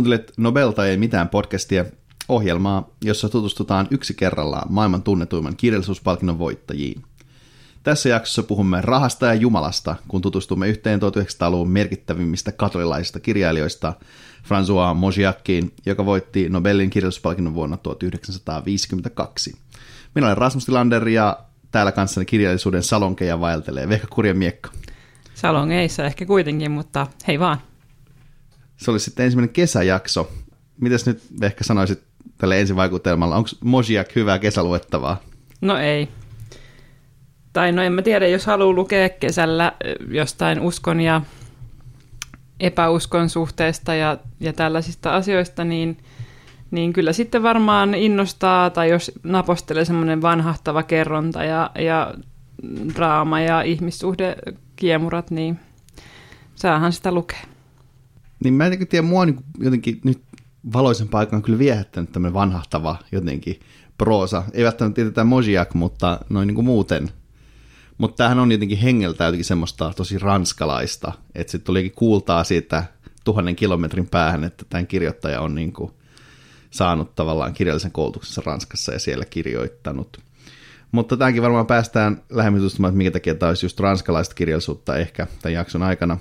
Kuuntelet Nobelta ei mitään podcastia, ohjelmaa, jossa tutustutaan yksi kerrallaan maailman tunnetuimman kirjallisuuspalkinnon voittajiin. Tässä jaksossa puhumme rahasta ja Jumalasta, kun tutustumme yhteen 1900-luvun merkittävimmistä katolilaisista kirjailijoista François Mojiakiin, joka voitti Nobelin kirjallisuuspalkinnon vuonna 1952. Minä olen Rasmus Tilander ja täällä kanssani kirjallisuuden salonkeja vaeltelee Vehka Kurja Miekka. Salongeissa ehkä kuitenkin, mutta hei vaan. Se oli sitten ensimmäinen kesäjakso. Mitäs nyt ehkä sanoisit tälle ensivaikutelmalla? Onko Mojiak hyvää kesäluettavaa? No ei. Tai no en mä tiedä, jos haluaa lukea kesällä jostain uskon ja epäuskon suhteesta ja, ja tällaisista asioista, niin, niin kyllä sitten varmaan innostaa, tai jos napostelee semmoinen vanhahtava kerronta ja, ja draama ja ihmissuhdekiemurat, niin saahan sitä lukea. Niin mä en tiedä, mua niin jotenkin nyt valoisen paikan kyllä viehättänyt tämmöinen vanhahtava jotenkin proosa. Ei välttämättä tietetä Mojiak, mutta noin niin kuin muuten. Mutta tämähän on jotenkin hengeltä jotenkin semmoista tosi ranskalaista, että sitten tulikin kuultaa siitä tuhannen kilometrin päähän, että tämän kirjoittaja on niin kuin saanut tavallaan kirjallisen koulutuksensa Ranskassa ja siellä kirjoittanut. Mutta tämänkin varmaan päästään lähemmin tutustumaan, että minkä takia tämä olisi just ranskalaista kirjallisuutta ehkä tämän jakson aikana.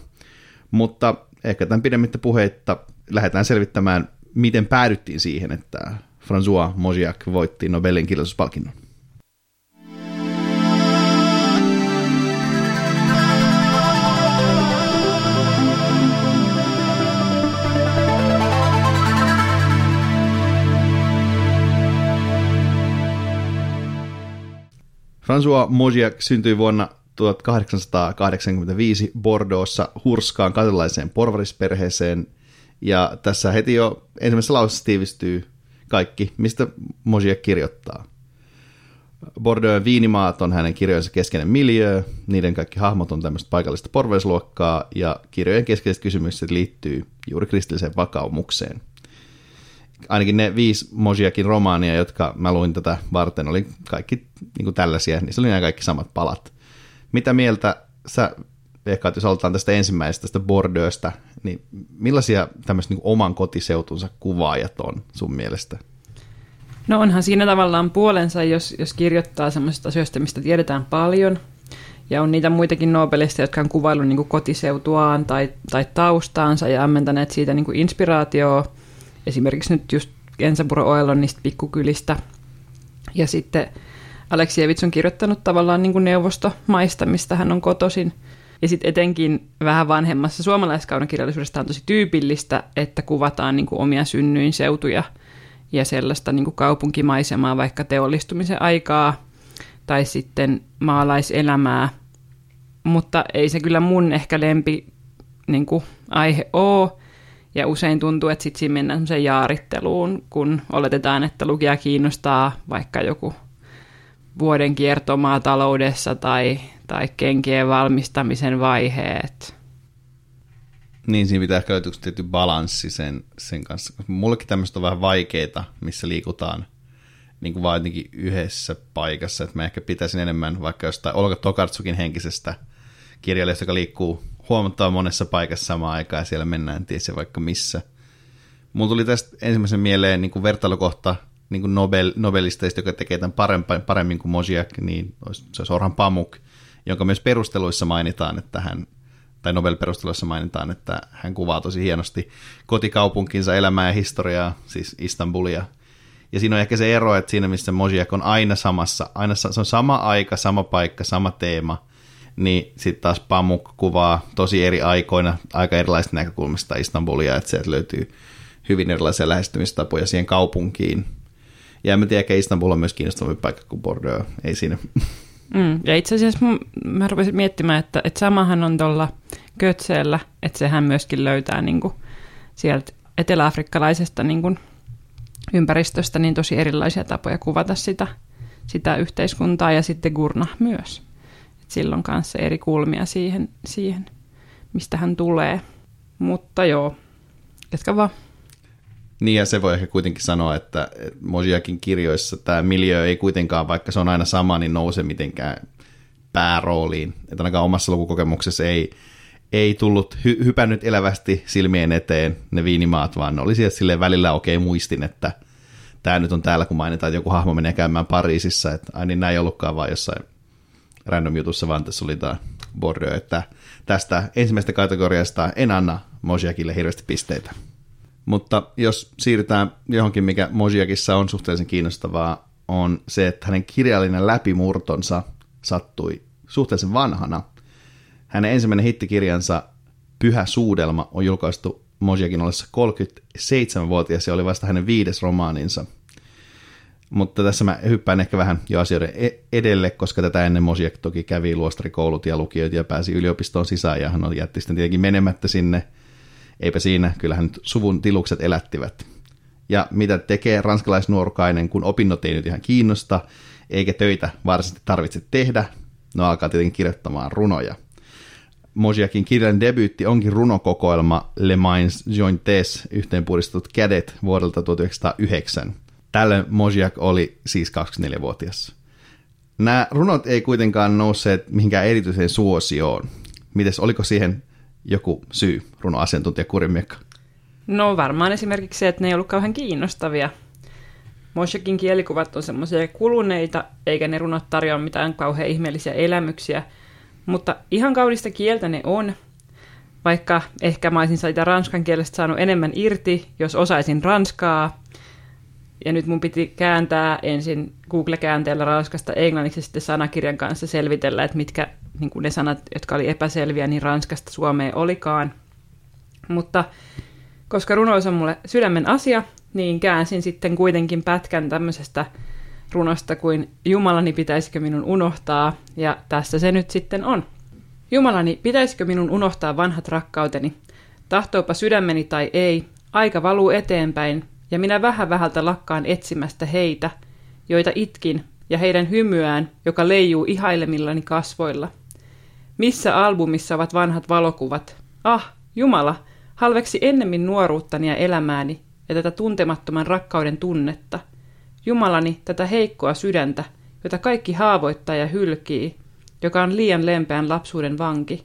Mutta ehkä tämän pidemmittä puheitta lähdetään selvittämään, miten päädyttiin siihen, että François Mojiak voitti Nobelin kirjallisuuspalkinnon. François Mojiak syntyi vuonna 1885 Bordeauxssa hurskaan katolaiseen porvarisperheeseen, ja tässä heti jo ensimmäisessä lauseessa tiivistyy kaikki, mistä Mojiak kirjoittaa. Bordeaux viinimaat on hänen kirjojensa keskeinen miljö, niiden kaikki hahmot on tämmöistä paikallista porvarisluokkaa, ja kirjojen keskeiset kysymykset liittyy juuri kristilliseen vakaumukseen ainakin ne viisi Mojiakin romaania, jotka mä luin tätä varten, oli kaikki niin kuin tällaisia, niin se oli nämä kaikki samat palat. Mitä mieltä sä, ehkä jos aloitetaan tästä ensimmäisestä, tästä Bordeauxsta, niin millaisia tämmöiset niin oman kotiseutunsa kuvaajat on sun mielestä? No onhan siinä tavallaan puolensa, jos, jos kirjoittaa semmoisista asioista, mistä tiedetään paljon, ja on niitä muitakin Nobelista, jotka on kuvaillut niin kotiseutuaan tai, tai taustaansa ja ammentaneet siitä niin inspiraatioa esimerkiksi nyt just Gensaburo Oellon niistä pikkukylistä. Ja sitten Aleksievits on kirjoittanut tavallaan niin kuin neuvostomaista, mistä hän on kotoisin. Ja sitten etenkin vähän vanhemmassa suomalaiskaunokirjallisuudesta on tosi tyypillistä, että kuvataan niin kuin omia synnyinseutuja ja sellaista niin kuin kaupunkimaisemaa, vaikka teollistumisen aikaa tai sitten maalaiselämää. Mutta ei se kyllä mun ehkä lempi niin kuin aihe ole. Ja usein tuntuu, että sitten siinä mennään jaaritteluun, kun oletetaan, että lukija kiinnostaa vaikka joku vuoden kiertomaa taloudessa tai, tai kenkien valmistamisen vaiheet. Niin, siinä pitää ehkä löytyä tietty balanssi sen, sen kanssa. Mullekin tämmöistä on vähän vaikeita, missä liikutaan niin kuin vaan jotenkin yhdessä paikassa, että mä ehkä pitäisin enemmän vaikka jostain Olga Tokartsukin henkisestä kirjailijasta, joka liikkuu huomattavan monessa paikassa samaan aikaan ja siellä mennään tiesi vaikka missä. Mulla tuli tästä ensimmäisen mieleen niin kuin vertailukohta niin kuin Nobel, Nobelisteista, joka tekee tämän paremmin, paremmin kuin Mojiak, niin se olisi Orhan Pamuk, jonka myös perusteluissa mainitaan, että hän, tai Nobel-perusteluissa mainitaan, että hän kuvaa tosi hienosti kotikaupunkinsa elämää ja historiaa, siis Istanbulia. Ja siinä on ehkä se ero, että siinä missä Mojiak on aina samassa, aina se on sama aika, sama paikka, sama teema – niin sitten taas Pamuk kuvaa tosi eri aikoina aika erilaisista näkökulmista Istanbulia, että sieltä löytyy hyvin erilaisia lähestymistapoja siihen kaupunkiin. Ja en tiedä, Istanbul on myös kiinnostavampi paikka kuin Bordeaux, ei siinä. Mm, ja itse asiassa mä rupesin miettimään, että, että samahan on tuolla Kötseellä, että sehän myöskin löytää niin kuin sieltä eteläafrikkalaisesta niin kuin ympäristöstä niin tosi erilaisia tapoja kuvata sitä, sitä yhteiskuntaa ja sitten Gurna myös silloin kanssa eri kulmia siihen, siihen mistä hän tulee. Mutta joo, ketkä vaan. Niin ja se voi ehkä kuitenkin sanoa, että Mojiakin kirjoissa tämä miljö ei kuitenkaan, vaikka se on aina sama, niin nouse mitenkään päärooliin. Että ainakaan omassa lukukokemuksessa ei, ei tullut hy- hypännyt elävästi silmien eteen ne viinimaat, vaan ne oli sieltä silleen välillä okei okay, muistin, että tämä nyt on täällä, kun mainitaan, että joku hahmo menee käymään Pariisissa, että ai niin näin ei ollutkaan vaan jossain random jutussa, vaan tässä oli tämä Bordeaux, että tästä ensimmäisestä kategoriasta en anna Mojiakille hirveästi pisteitä. Mutta jos siirrytään johonkin, mikä Mojiakissa on suhteellisen kiinnostavaa, on se, että hänen kirjallinen läpimurtonsa sattui suhteellisen vanhana. Hänen ensimmäinen hittikirjansa Pyhä suudelma on julkaistu Mojiakin ollessa 37-vuotias ja oli vasta hänen viides romaaninsa. Mutta tässä mä hyppään ehkä vähän jo asioiden e- edelle, koska tätä ennen Mosiak toki kävi luostarikoulut ja lukiot ja pääsi yliopistoon sisään ja hän jätti sitten tietenkin menemättä sinne. Eipä siinä, kyllähän nyt suvun tilukset elättivät. Ja mitä tekee ranskalaisnuorukainen, kun opinnot ei nyt ihan kiinnosta, eikä töitä varsinaisesti tarvitse tehdä, no alkaa tietenkin kirjoittamaan runoja – Mojiakin kirjan debyytti onkin runokokoelma Le Mains Jointes yhteenpuhdistetut kädet vuodelta 1909. Tällöin Mojiak oli siis 24-vuotias. Nämä runot ei kuitenkaan nousseet mihinkään erityiseen suosioon. Mites, oliko siihen joku syy, runoasiantuntija Kurimiekka? No varmaan esimerkiksi se, että ne ei ollut kauhean kiinnostavia. Mosjakin kielikuvat on semmoisia kuluneita, eikä ne runot tarjoa mitään kauhean ihmeellisiä elämyksiä – mutta ihan kaunista kieltä ne on, vaikka ehkä mä olisin sitä ranskan kielestä saanut enemmän irti, jos osaisin ranskaa. Ja nyt mun piti kääntää ensin Google-käänteellä ranskasta englanniksi sitten sanakirjan kanssa selvitellä, että mitkä niin ne sanat, jotka oli epäselviä, niin ranskasta Suomeen olikaan. Mutta koska runous on mulle sydämen asia, niin käänsin sitten kuitenkin pätkän tämmöisestä runosta kuin Jumalani pitäisikö minun unohtaa, ja tässä se nyt sitten on. Jumalani, pitäisikö minun unohtaa vanhat rakkauteni? Tahtoopa sydämeni tai ei, aika valuu eteenpäin, ja minä vähän vähältä lakkaan etsimästä heitä, joita itkin, ja heidän hymyään, joka leijuu ihailemillani kasvoilla. Missä albumissa ovat vanhat valokuvat? Ah, Jumala, halveksi ennemmin nuoruuttani ja elämääni ja tätä tuntemattoman rakkauden tunnetta – Jumalani tätä heikkoa sydäntä, jota kaikki haavoittaa ja hylkii, joka on liian lempeän lapsuuden vanki.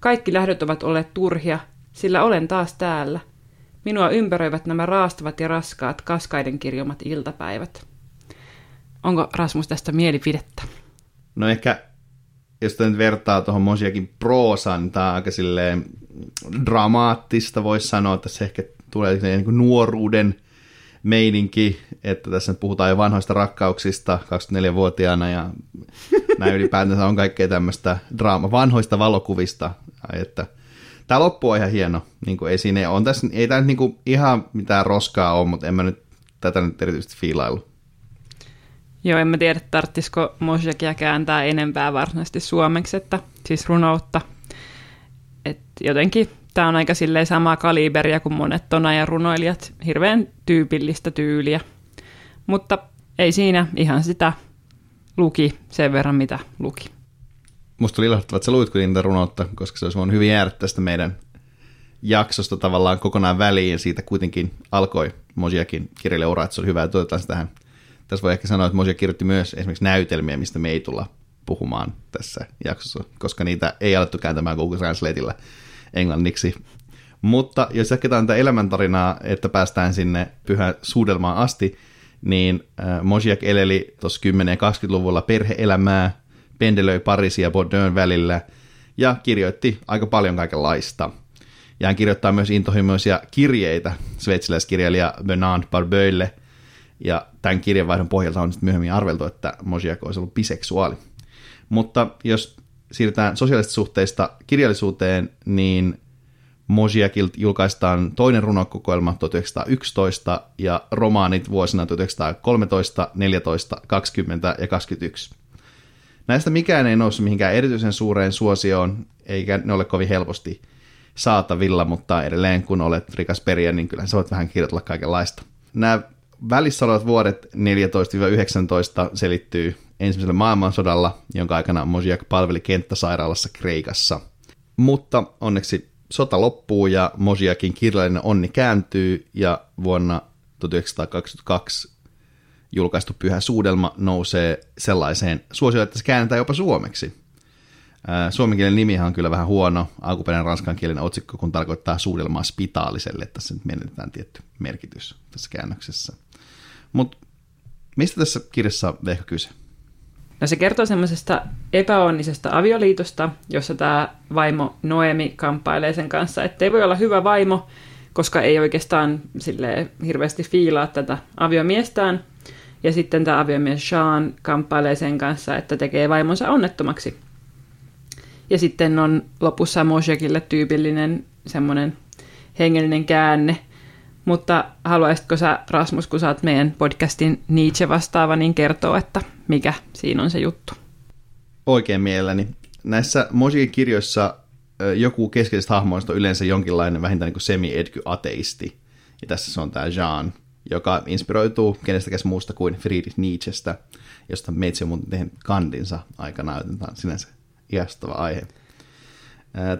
Kaikki lähdöt ovat olleet turhia, sillä olen taas täällä. Minua ympäröivät nämä raastavat ja raskaat kaskaiden kirjomat iltapäivät. Onko Rasmus tästä mielipidettä? No ehkä, jos nyt vertaa tuohon Mosiakin proosaan, niin tämä on aika dramaattista, voisi sanoa, että se ehkä tulee niin kuin nuoruuden – meininki, että tässä nyt puhutaan jo vanhoista rakkauksista 24-vuotiaana ja näin ylipäätänsä on kaikkea tämmöistä draama, vanhoista valokuvista, että tämä loppu on ihan hieno, niin kuin ei siinä on tässä, ei tämä nyt niin kuin ihan mitään roskaa ole, mutta en mä nyt tätä nyt erityisesti fiilailu. Joo, en mä tiedä, tarttisiko Mosjakia kääntää enempää varsinaisesti suomeksi, että siis runoutta. Et jotenkin tämä on aika silleen samaa kaliberia kuin monet ja runoilijat, hirveän tyypillistä tyyliä. Mutta ei siinä ihan sitä luki sen verran, mitä luki. Musta oli ilahduttava, että sä luitko niitä runoutta, koska se olisi voinut hyvin jäädä tästä meidän jaksosta tavallaan kokonaan väliin, siitä kuitenkin alkoi Mosiakin ura, että se oli hyvä, että tähän. Tässä voi ehkä sanoa, että Mosia kirjoitti myös esimerkiksi näytelmiä, mistä me ei tulla puhumaan tässä jaksossa, koska niitä ei alettu kääntämään Google Translateilla englanniksi. Mutta jos jatketaan tätä elämäntarinaa, että päästään sinne pyhä suudelmaan asti, niin äh, Mosiak eleli tuossa 10- ja 20-luvulla perheelämää, pendelöi Pariisin ja Bordeaux välillä ja kirjoitti aika paljon kaikenlaista. Ja hän kirjoittaa myös intohimoisia kirjeitä sveitsiläiskirjailija Bernard Barbeuille, ja tämän kirjeenvaihdon pohjalta on myöhemmin arveltu, että Mosiak olisi ollut biseksuaali. Mutta jos siirrytään sosiaalisista suhteista kirjallisuuteen, niin Mojiakilta julkaistaan toinen runokokoelma 1911 ja romaanit vuosina 1913, 14, 20 ja 21. Näistä mikään ei noussut mihinkään erityisen suureen suosioon, eikä ne ole kovin helposti saatavilla, mutta edelleen kun olet rikas perijä, niin kyllä sä voit vähän kirjoitella kaikenlaista. Nämä välissä olevat vuodet 14-19 selittyy ensimmäisellä maailmansodalla, jonka aikana Mosiak palveli kenttäsairaalassa Kreikassa. Mutta onneksi sota loppuu ja Mosiakin kirjallinen onni kääntyy ja vuonna 1922 julkaistu pyhä suudelma nousee sellaiseen suosioon, että se käännetään jopa suomeksi. Suomenkielen nimihan on kyllä vähän huono. Alkuperäinen ranskankielinen otsikko, kun tarkoittaa suudelmaa spitaaliselle. Tässä nyt menetetään tietty merkitys tässä käännöksessä. Mutta mistä tässä kirjassa on ehkä kyse? No se kertoo semmoisesta epäonnisesta avioliitosta, jossa tämä vaimo Noemi kamppailee sen kanssa, että ei voi olla hyvä vaimo, koska ei oikeastaan sille hirveästi fiilaa tätä aviomiestään. Ja sitten tämä aviomies Sean kamppailee sen kanssa, että tekee vaimonsa onnettomaksi. Ja sitten on lopussa Moshekille tyypillinen semmoinen hengellinen käänne. Mutta haluaisitko sä, Rasmus, kun sä oot meidän podcastin Nietzsche vastaava, niin kertoa, että mikä siinä on se juttu? Oikein mielelläni. Näissä Moshekin kirjoissa joku keskeisistä hahmoista on yleensä jonkinlainen vähintään niin semi-edky-ateisti. Ja tässä se on tämä Jean, joka inspiroituu kenestäkäs muusta kuin Friedrich Nietzschestä, josta meitsi on muuten tehnyt kandinsa aikanaan, joten tämä on sinänsä iästävä aihe.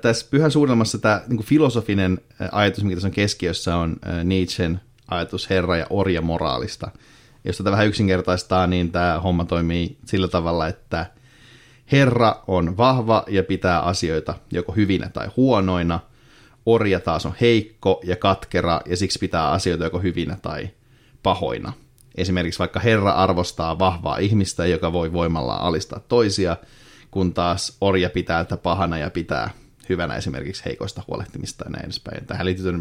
Tässä pyhän suunnitelmassa tämä niin kuin filosofinen ajatus, mikä tässä on keskiössä, on Nietzschen ajatus herra- ja orja-moraalista. Jos tätä vähän yksinkertaistaa, niin tämä homma toimii sillä tavalla, että herra on vahva ja pitää asioita joko hyvinä tai huonoina. Orja taas on heikko ja katkera ja siksi pitää asioita joko hyvinä tai pahoina. Esimerkiksi vaikka herra arvostaa vahvaa ihmistä, joka voi voimalla alistaa toisia, kun taas orja pitää tätä pahana ja pitää hyvänä esimerkiksi heikoista huolehtimista ja näin edespäin. Tähän liittyy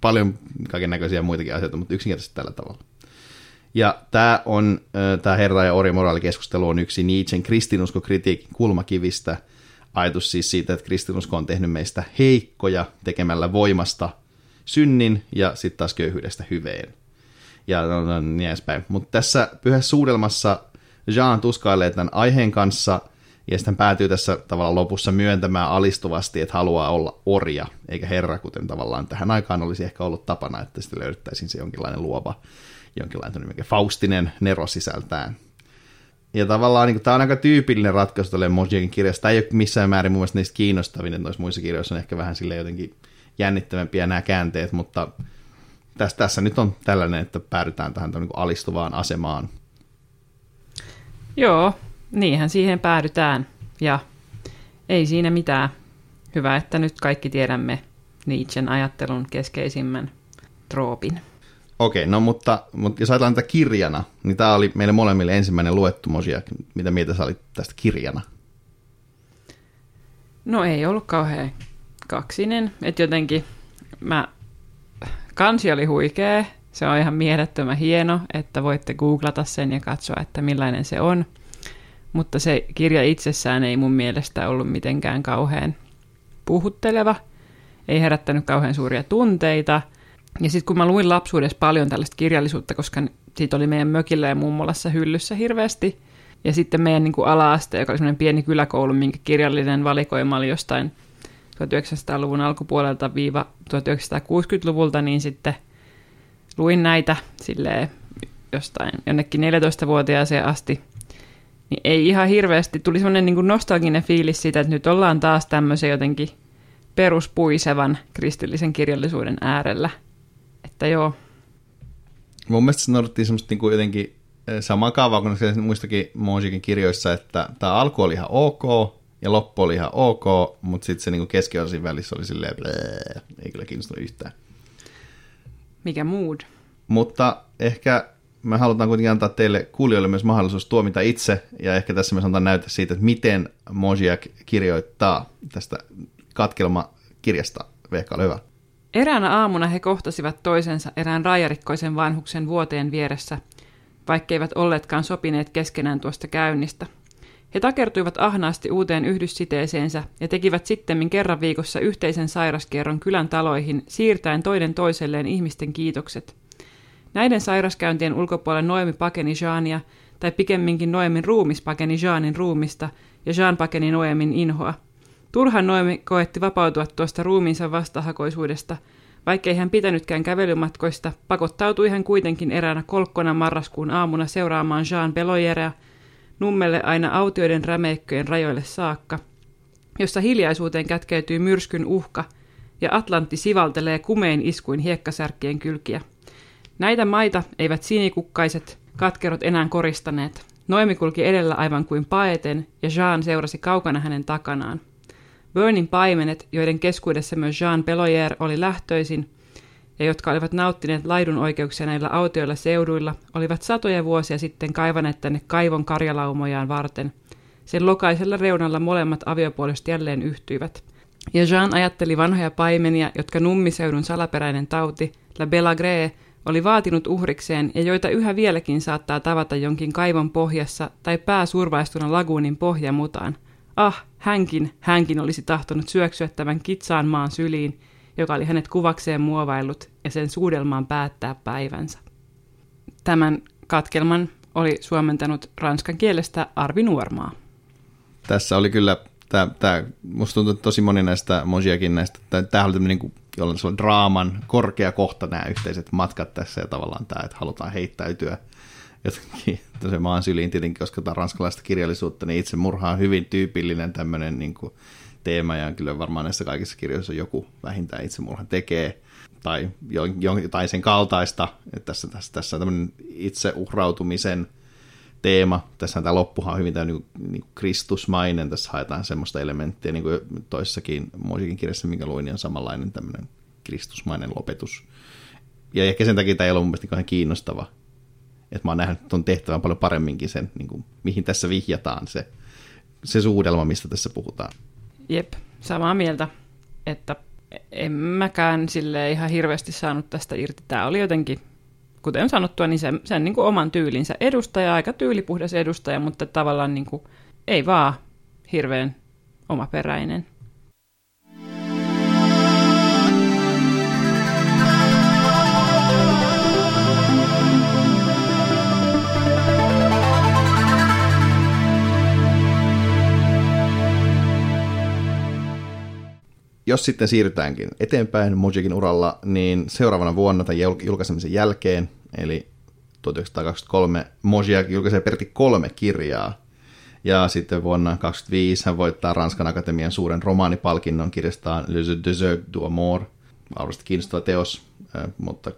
paljon kaiken näköisiä muitakin asioita, mutta yksinkertaisesti tällä tavalla. Ja tämä on, tämä herra- ja orjamoraalikeskustelu on yksi Nietzschen kristinuskokritiikin kulmakivistä. Ajatus siis siitä, että kristinusko on tehnyt meistä heikkoja tekemällä voimasta synnin ja sitten taas köyhyydestä hyveen. Ja no, no, niin edespäin. Mutta tässä pyhässä suudelmassa Jean tuskailee tämän aiheen kanssa – ja sitten päätyy tässä tavallaan lopussa myöntämään alistuvasti, että haluaa olla orja, eikä herra, kuten tavallaan tähän aikaan olisi ehkä ollut tapana, että sitten löydettäisiin se jonkinlainen luova, jonkinlainen faustinen nero sisältään. Ja tavallaan niin tämä on aika tyypillinen ratkaisu tälle Mojiakin kirjasta. Tämä ei ole missään määrin mun mielestä niistä kiinnostavin, että noissa muissa kirjoissa on ehkä vähän sille jotenkin jännittävämpiä nämä käänteet, mutta tässä, tässä nyt on tällainen, että päädytään tähän niin alistuvaan asemaan. Joo, niinhän siihen päädytään. Ja ei siinä mitään. Hyvä, että nyt kaikki tiedämme Nietzschen ajattelun keskeisimmän troopin. Okei, no mutta, mutta jos ajatellaan tätä kirjana, niin tämä oli meille molemmille ensimmäinen luettu mosia. Mitä mieltä sä olit tästä kirjana? No ei ollut kauhean kaksinen. Että jotenkin mä, kansi oli huikea. Se on ihan mielettömän hieno, että voitte googlata sen ja katsoa, että millainen se on – mutta se kirja itsessään ei mun mielestä ollut mitenkään kauhean puhutteleva, ei herättänyt kauhean suuria tunteita. Ja sitten kun mä luin lapsuudessa paljon tällaista kirjallisuutta, koska siitä oli meidän mökillä ja mummolassa hyllyssä hirveästi, ja sitten meidän niin kuin ala-aste, joka oli semmoinen pieni kyläkoulu, minkä kirjallinen valikoima oli jostain 1900-luvun alkupuolelta viiva 1960-luvulta, niin sitten luin näitä silleen jostain jonnekin 14-vuotiaaseen asti – niin ei ihan hirveästi, tuli semmoinen niin nostalginen fiilis siitä, että nyt ollaan taas tämmöisen jotenkin peruspuisevan kristillisen kirjallisuuden äärellä. Että joo. Mun mielestä se noudattiin semmoista niin kuin jotenkin eh, samaa kaavaa kuin muistakin Monsikin kirjoissa, että tämä alku oli ihan ok ja loppu oli ihan ok, mutta sitten se niin keskiosin välissä oli silleen, blää, ei kyllä kiinnostunut yhtään. Mikä mood? Mutta ehkä me halutaan kuitenkin antaa teille kuulijoille myös mahdollisuus tuomita itse, ja ehkä tässä myös antaa näytä siitä, että miten Mojiak kirjoittaa tästä katkelmakirjasta. Ole hyvä. Eräänä aamuna he kohtasivat toisensa erään rajarikkoisen vanhuksen vuoteen vieressä, vaikkeivät olleetkaan sopineet keskenään tuosta käynnistä. He takertuivat ahnaasti uuteen yhdyssiteeseensä ja tekivät sittemmin kerran viikossa yhteisen sairaskierron kylän taloihin, siirtäen toinen toiselleen ihmisten kiitokset – Näiden sairaskäyntien ulkopuolella Noemi pakeni Jeania, tai pikemminkin Noemin ruumis pakeni Jeanin ruumista, ja Jean pakeni Noemin inhoa. Turhan Noemi koetti vapautua tuosta ruumiinsa vastahakoisuudesta, vaikkei hän pitänytkään kävelymatkoista, pakottautui hän kuitenkin eräänä kolkkona marraskuun aamuna seuraamaan Jean Beloyerea nummelle aina autioiden rämeikköjen rajoille saakka, jossa hiljaisuuteen kätkeytyy myrskyn uhka, ja Atlantti sivaltelee kumein iskuin hiekkasärkkien kylkiä. Näitä maita eivät sinikukkaiset katkerot enää koristaneet. Noemi kulki edellä aivan kuin paeten, ja Jean seurasi kaukana hänen takanaan. Burnin paimenet, joiden keskuudessa myös Jean Peloyer oli lähtöisin, ja jotka olivat nauttineet laidun oikeuksia näillä autioilla seuduilla, olivat satoja vuosia sitten kaivaneet tänne kaivon karjalaumojaan varten. Sen lokaisella reunalla molemmat aviopuoliset jälleen yhtyivät. Ja Jean ajatteli vanhoja paimenia, jotka nummiseudun salaperäinen tauti, La Belagree, oli vaatinut uhrikseen ja joita yhä vieläkin saattaa tavata jonkin kaivon pohjassa tai pää survaistuna laguunin pohjamutaan. Ah, hänkin, hänkin olisi tahtonut syöksyä tämän kitsaan maan syliin, joka oli hänet kuvakseen muovaillut ja sen suudelmaan päättää päivänsä. Tämän katkelman oli suomentanut ranskan kielestä Arvi Nuormaa. Tässä oli kyllä, tämä, tämä musta tuntuu tosi moni näistä Mosiakin näistä, tämä oli tämmöinen niin jolla se on draaman korkea kohta nämä yhteiset matkat tässä ja tavallaan tämä, että halutaan heittäytyä jotenkin se maan syliin tietenkin, koska tämä ranskalaista kirjallisuutta, niin itse murha on hyvin tyypillinen tämmöinen niin kuin teema ja kyllä varmaan näissä kaikissa kirjoissa joku vähintään itsemurhan tekee tai jotain sen kaltaista, että tässä, tässä, tässä on tämmöinen itseuhrautumisen teema. Tässä tämä loppuhan on hyvin tämä niin niin kristusmainen, tässä haetaan semmoista elementtiä, niin kuin toissakin musiikin kirjassa, minkä luin, niin on samanlainen tämmöinen kristusmainen lopetus. Ja ehkä sen takia tämä ei ole mun mielestä niin kiinnostava. Että mä oon nähnyt tuon tehtävän paljon paremminkin sen, niin kuin, mihin tässä vihjataan se, se suudelma, mistä tässä puhutaan. Jep, samaa mieltä, että en mäkään sille ihan hirveästi saanut tästä irti. Tämä oli jotenkin, kuten sanottua, niin sen, sen niin kuin oman tyylinsä edustaja, aika tyylipuhdas edustaja, mutta tavallaan niin kuin, ei vaan hirveän omaperäinen. Jos sitten siirrytäänkin eteenpäin Mojikin uralla, niin seuraavana vuonna tai julkaisemisen jälkeen, eli 1923, Mojia julkaisee peräti kolme kirjaa. Ja sitten vuonna 1925 hän voittaa Ranskan Akatemian suuren romaanipalkinnon kirjastaan Le Désert du Amour. Varmasti kiinnostava teos, mutta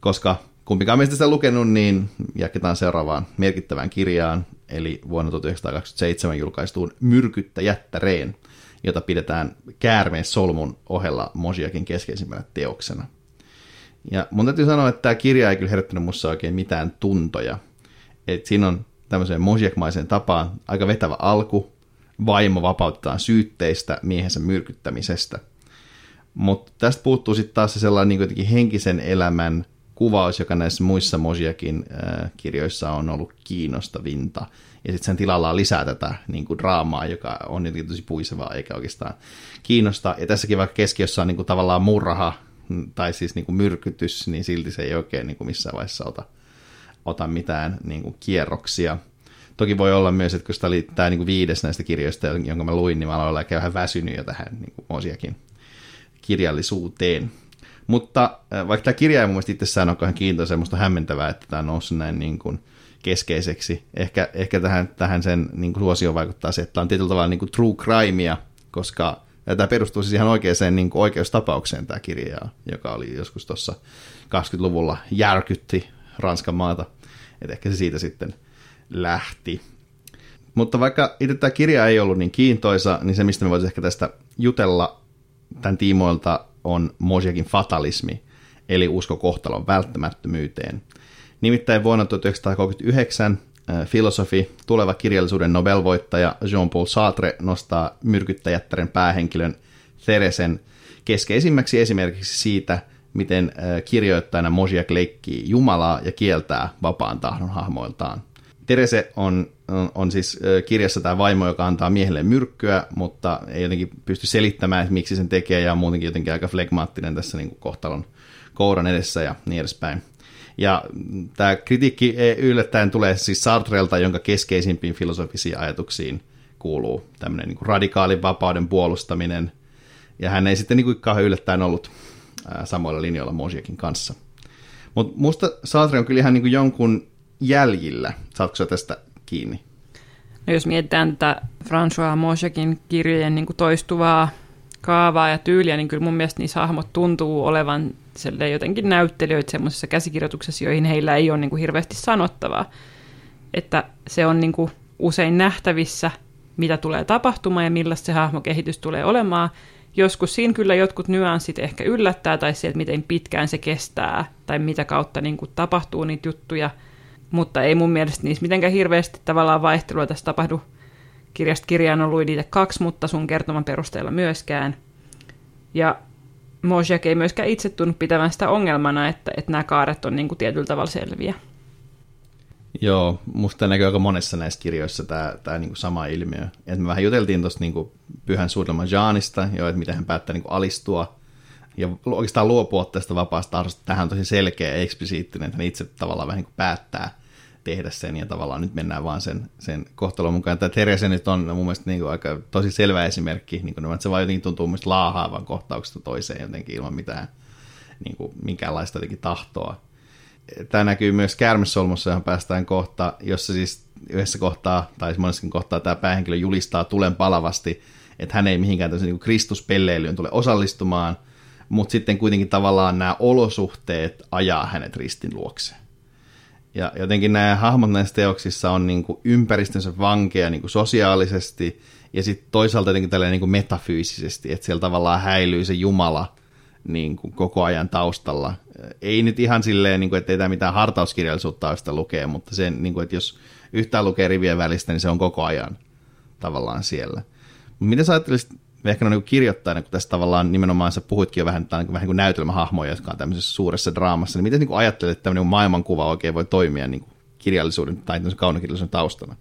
koska kumpikaan meistä sitä lukenut, niin jatketaan seuraavaan merkittävään kirjaan, eli vuonna 1927 julkaistuun Myrkyttäjättäreen, jota pidetään käärmeen solmun ohella Mosiakin keskeisimmänä teoksena. Ja mun täytyy sanoa, että tämä kirja ei kyllä herättänyt musta oikein mitään tuntoja. Et siinä on tämmöiseen mosiakmaiseen tapaan aika vetävä alku, vaimo vapautetaan syytteistä miehensä myrkyttämisestä. Mutta tästä puuttuu sitten taas se sellainen niin henkisen elämän kuvaus, joka näissä muissa Mosiakin äh, kirjoissa on ollut kiinnostavinta ja sitten sen tilalla on lisää tätä niin kuin draamaa, joka on jotenkin tosi puisevaa eikä oikeastaan kiinnosta. Ja tässäkin vaikka keskiössä on niin kuin tavallaan murha tai siis niin kuin myrkytys, niin silti se ei oikein niin kuin missään vaiheessa ota, ota mitään niin kuin kierroksia. Toki voi olla myös, että kun tämä oli tämä niin kuin viides näistä kirjoista, jonka mä luin, niin mä aloin olla vähän väsynyt jo tähän niin kuin osiakin kirjallisuuteen. Mutta äh, vaikka tämä kirja ei mun mielestä itsessään ole kiintoisa, semmoista hämmentävää, että tämä on noussut näin niin kuin – keskeiseksi. Ehkä, ehkä tähän, tähän sen niin kuin suosioon vaikuttaa se, että on tietyllä tavalla niin kuin true crimea, koska tämä perustuu siis ihan oikeaan niin kuin oikeustapaukseen tämä kirja, joka oli joskus tuossa 20-luvulla järkytti Ranskan maata. Että ehkä se siitä sitten lähti. Mutta vaikka itse tämä kirja ei ollut niin kiintoisa, niin se, mistä me voitaisiin ehkä tästä jutella tämän tiimoilta, on Mosiakin fatalismi, eli usko kohtalon välttämättömyyteen – Nimittäin vuonna 1939 äh, filosofi, tuleva kirjallisuuden Nobel-voittaja Jean-Paul Sartre nostaa myrkyttäjättären päähenkilön Theresen keskeisimmäksi esimerkiksi siitä, miten äh, kirjoittajana Mosiak leikkii Jumalaa ja kieltää vapaan tahdon hahmoiltaan. Terese on, on, on siis kirjassa tämä vaimo, joka antaa miehelle myrkkyä, mutta ei jotenkin pysty selittämään, että miksi sen tekee, ja on muutenkin jotenkin aika flegmaattinen tässä niin kuin kohtalon kouran edessä ja niin edespäin. Ja tämä kritiikki yllättäen tulee siis Sartrelta, jonka keskeisimpiin filosofisiin ajatuksiin kuuluu tämmöinen niin radikaalin vapauden puolustaminen. Ja hän ei sitten niin kuin kauhean yllättäen ollut samoilla linjoilla Mosiakin kanssa. Mutta musta Sartre on kyllä ihan niin kuin jonkun jäljillä. Saatko tästä kiinni? No jos mietitään tätä François Mosiakin kirjojen niin kuin toistuvaa kaavaa ja tyyliä, niin kyllä mun mielestä niissä hahmot tuntuu olevan jotenkin näyttelijöitä semmoisessa käsikirjoituksessa, joihin heillä ei ole niin kuin hirveästi sanottavaa. Että se on niin kuin usein nähtävissä mitä tulee tapahtumaan ja millaista se hahmokehitys tulee olemaan. Joskus siinä kyllä jotkut nyanssit ehkä yllättää, tai se, että miten pitkään se kestää, tai mitä kautta niin kuin tapahtuu niitä juttuja, mutta ei mun mielestä niissä mitenkään hirveästi tavallaan vaihtelua tässä tapahdu. Kirjasta kirjaan on luin niitä kaksi, mutta sun kertoman perusteella myöskään. Ja Mojak ei myöskään itse tunnu pitävän sitä ongelmana, että, että nämä kaaret on niin kuin tietyllä tavalla selviä. Joo, musta näkyy aika monessa näissä kirjoissa tämä, tämä niin kuin sama ilmiö. Et me vähän juteltiin tuosta niin pyhän suunnitelman Jaanista, jo, että miten hän päättää niin kuin alistua ja oikeastaan luopua tästä vapaasta tahdosta. Tähän on tosi selkeä ja eksplisiittinen, että hän itse tavallaan vähän niin kuin päättää tehdä sen ja tavallaan nyt mennään vaan sen, sen kohtalon mukaan. Tämä Terese nyt on mun mielestä niin kuin aika tosi selvä esimerkki, niin kuin, että se vaan jotenkin tuntuu mun laahaavan kohtauksesta toiseen jotenkin ilman mitään niin kuin, minkäänlaista jotenkin tahtoa tämä näkyy myös Kärmesolmussa, johon päästään kohta, jossa siis yhdessä kohtaa, tai siis monessakin kohtaa tämä päähenkilö julistaa tulen palavasti, että hän ei mihinkään tämmöisen niin kristuspelleilyyn tule osallistumaan, mutta sitten kuitenkin tavallaan nämä olosuhteet ajaa hänet ristin luokse. Ja jotenkin nämä hahmot näissä teoksissa on niin kuin ympäristönsä vankeja niin kuin sosiaalisesti ja sitten toisaalta jotenkin tällä niin kuin metafyysisesti, että siellä tavallaan häilyy se Jumala – niin kuin koko ajan taustalla. Ei nyt ihan silleen, niin kuin, että ei tämä mitään hartauskirjallisuutta ole sitä lukea, mutta sen, niin kuin, että jos yhtään lukee rivien välistä, niin se on koko ajan tavallaan siellä. Miten sä ajattelisit ehkä no, niin kirjoittajana, kun tässä tavallaan nimenomaan sä puhuitkin jo vähän, vähän niin kuin näytelmähahmoja, jotka on tämmöisessä suuressa draamassa, niin miten niin kuin ajattelet, että tämmöinen maailmankuva oikein voi toimia niin kuin kirjallisuuden tai kaunokirjallisuuden taustana?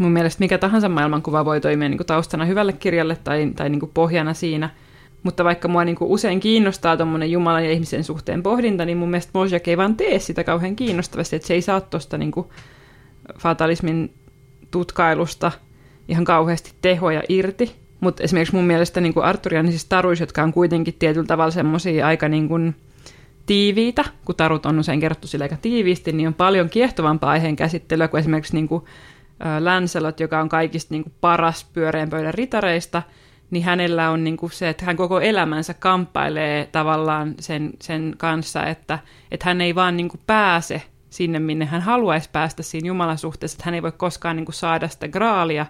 Mun mielestä mikä tahansa maailmankuva voi toimia niin kuin taustana hyvälle kirjalle tai, tai niin kuin pohjana siinä – mutta vaikka mua niin kuin usein kiinnostaa tuommoinen Jumalan ja ihmisen suhteen pohdinta, niin mun mielestä Mojak ei vaan tee sitä kauhean kiinnostavasti, että se ei saa tuosta niin fatalismin tutkailusta ihan kauheasti tehoja irti. Mutta esimerkiksi mun mielestä niin arturianisissa taruissa, jotka on kuitenkin tietyllä tavalla semmoisia aika niin kuin tiiviitä, kun tarut on usein kerrottu sille aika tiiviisti, niin on paljon kiehtovampaa aiheen käsittelyä kuin esimerkiksi niin kuin Lancelot, joka on kaikista niin kuin paras pyöreän pöydän ritareista – niin hänellä on niin kuin se, että hän koko elämänsä kamppailee tavallaan sen, sen kanssa, että, että hän ei vaan niin kuin pääse sinne, minne hän haluaisi päästä siinä Jumalan suhteessa, että hän ei voi koskaan niin kuin saada sitä graalia,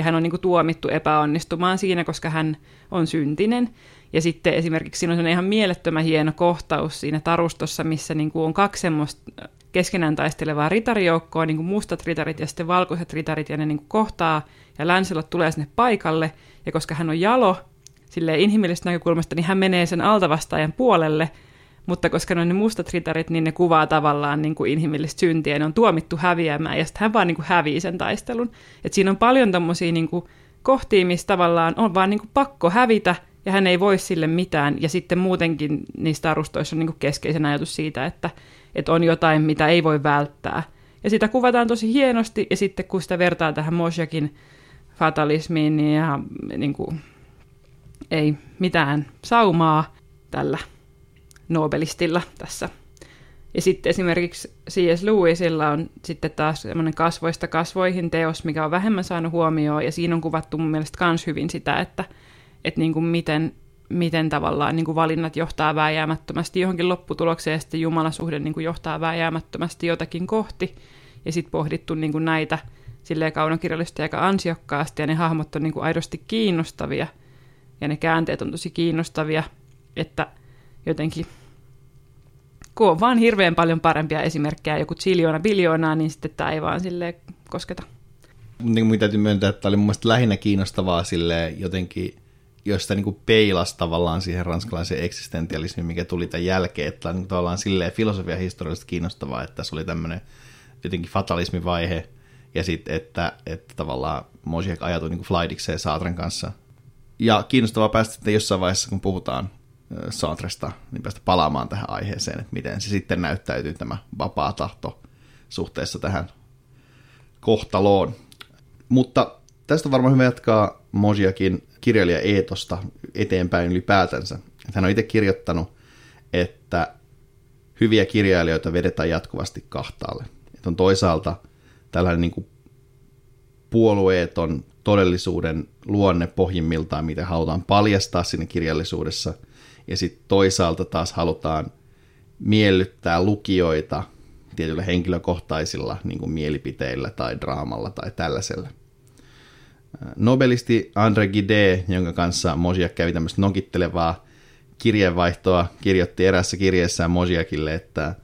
ja hän on niin kuin tuomittu epäonnistumaan siinä, koska hän on syntinen. Ja sitten esimerkiksi siinä on ihan mielettömän hieno kohtaus siinä tarustossa, missä niin kuin on kaksi semmoista keskenään taistelevaa ritarijoukkoa, niin kuin mustat ritarit ja sitten valkoiset ritarit, ja ne niin kuin kohtaa, ja Lancelot tulee sinne paikalle, ja koska hän on jalo, sille inhimillisestä näkökulmasta, niin hän menee sen altavastaajan puolelle, mutta koska ne on ne mustat ritarit, niin ne kuvaa tavallaan niin kuin inhimillistä syntiä, ne on tuomittu häviämään, ja sitten hän vaan niin kuin hävii sen taistelun. Et siinä on paljon tommosia niin kuin kohtia, missä tavallaan on vaan niin kuin pakko hävitä, ja hän ei voi sille mitään, ja sitten muutenkin niistä arustoissa on niin kuin keskeisen ajatus siitä, että, että on jotain, mitä ei voi välttää. Ja sitä kuvataan tosi hienosti, ja sitten kun sitä vertaa tähän Mosjakin fatalismiin, niin ihan niin kuin, ei mitään saumaa tällä Nobelistilla tässä. Ja sitten esimerkiksi C.S. Lewisilla on sitten taas semmoinen kasvoista kasvoihin teos, mikä on vähemmän saanut huomioon, ja siinä on kuvattu mun mielestä myös hyvin sitä, että, että niin kuin miten, miten tavallaan niin kuin valinnat johtaa vääjäämättömästi johonkin lopputulokseen, ja sitten jumalasuhde niin kuin johtaa vääjäämättömästi jotakin kohti, ja sitten pohdittu niin kuin näitä silleen kaunokirjallisesti aika ansiokkaasti ja ne hahmot on niin kuin aidosti kiinnostavia ja ne käänteet on tosi kiinnostavia, että jotenkin kun on vaan hirveän paljon parempia esimerkkejä, joku ziljoona, biljoonaa, niin sitten tämä ei vaan sille kosketa. Niin kuin täytyy myöntää, että tämä oli mun mielestä lähinnä kiinnostavaa sille jotenkin, jos sitä niin peilasi tavallaan siihen ranskalaiseen eksistentialismiin, mikä tuli tämän jälkeen, että niin tavallaan silleen filosofia historiallisesti kiinnostavaa, että tässä oli tämmöinen jotenkin fatalismivaihe, ja sitten, että, että tavallaan Mosek ajatui niin Flydikseen Saatran kanssa. Ja kiinnostavaa päästä sitten jossain vaiheessa, kun puhutaan Saatresta, niin päästä palaamaan tähän aiheeseen, että miten se sitten näyttäytyy tämä vapaa tahto suhteessa tähän kohtaloon. Mutta tästä on varmaan hyvä jatkaa Mosiakin kirjailija Eetosta eteenpäin ylipäätänsä. Hän on itse kirjoittanut, että hyviä kirjailijoita vedetään jatkuvasti kahtaalle. Että on toisaalta – tällainen niin kuin puolueeton todellisuuden luonne pohjimmiltaan, mitä halutaan paljastaa sinne kirjallisuudessa. Ja sitten toisaalta taas halutaan miellyttää lukijoita tietyillä henkilökohtaisilla niin kuin mielipiteillä tai draamalla tai tällaisella. Nobelisti Andre Gide, jonka kanssa Mosiak kävi tämmöistä nokittelevaa kirjeenvaihtoa, kirjoitti erässä kirjeessään Mosiakille, että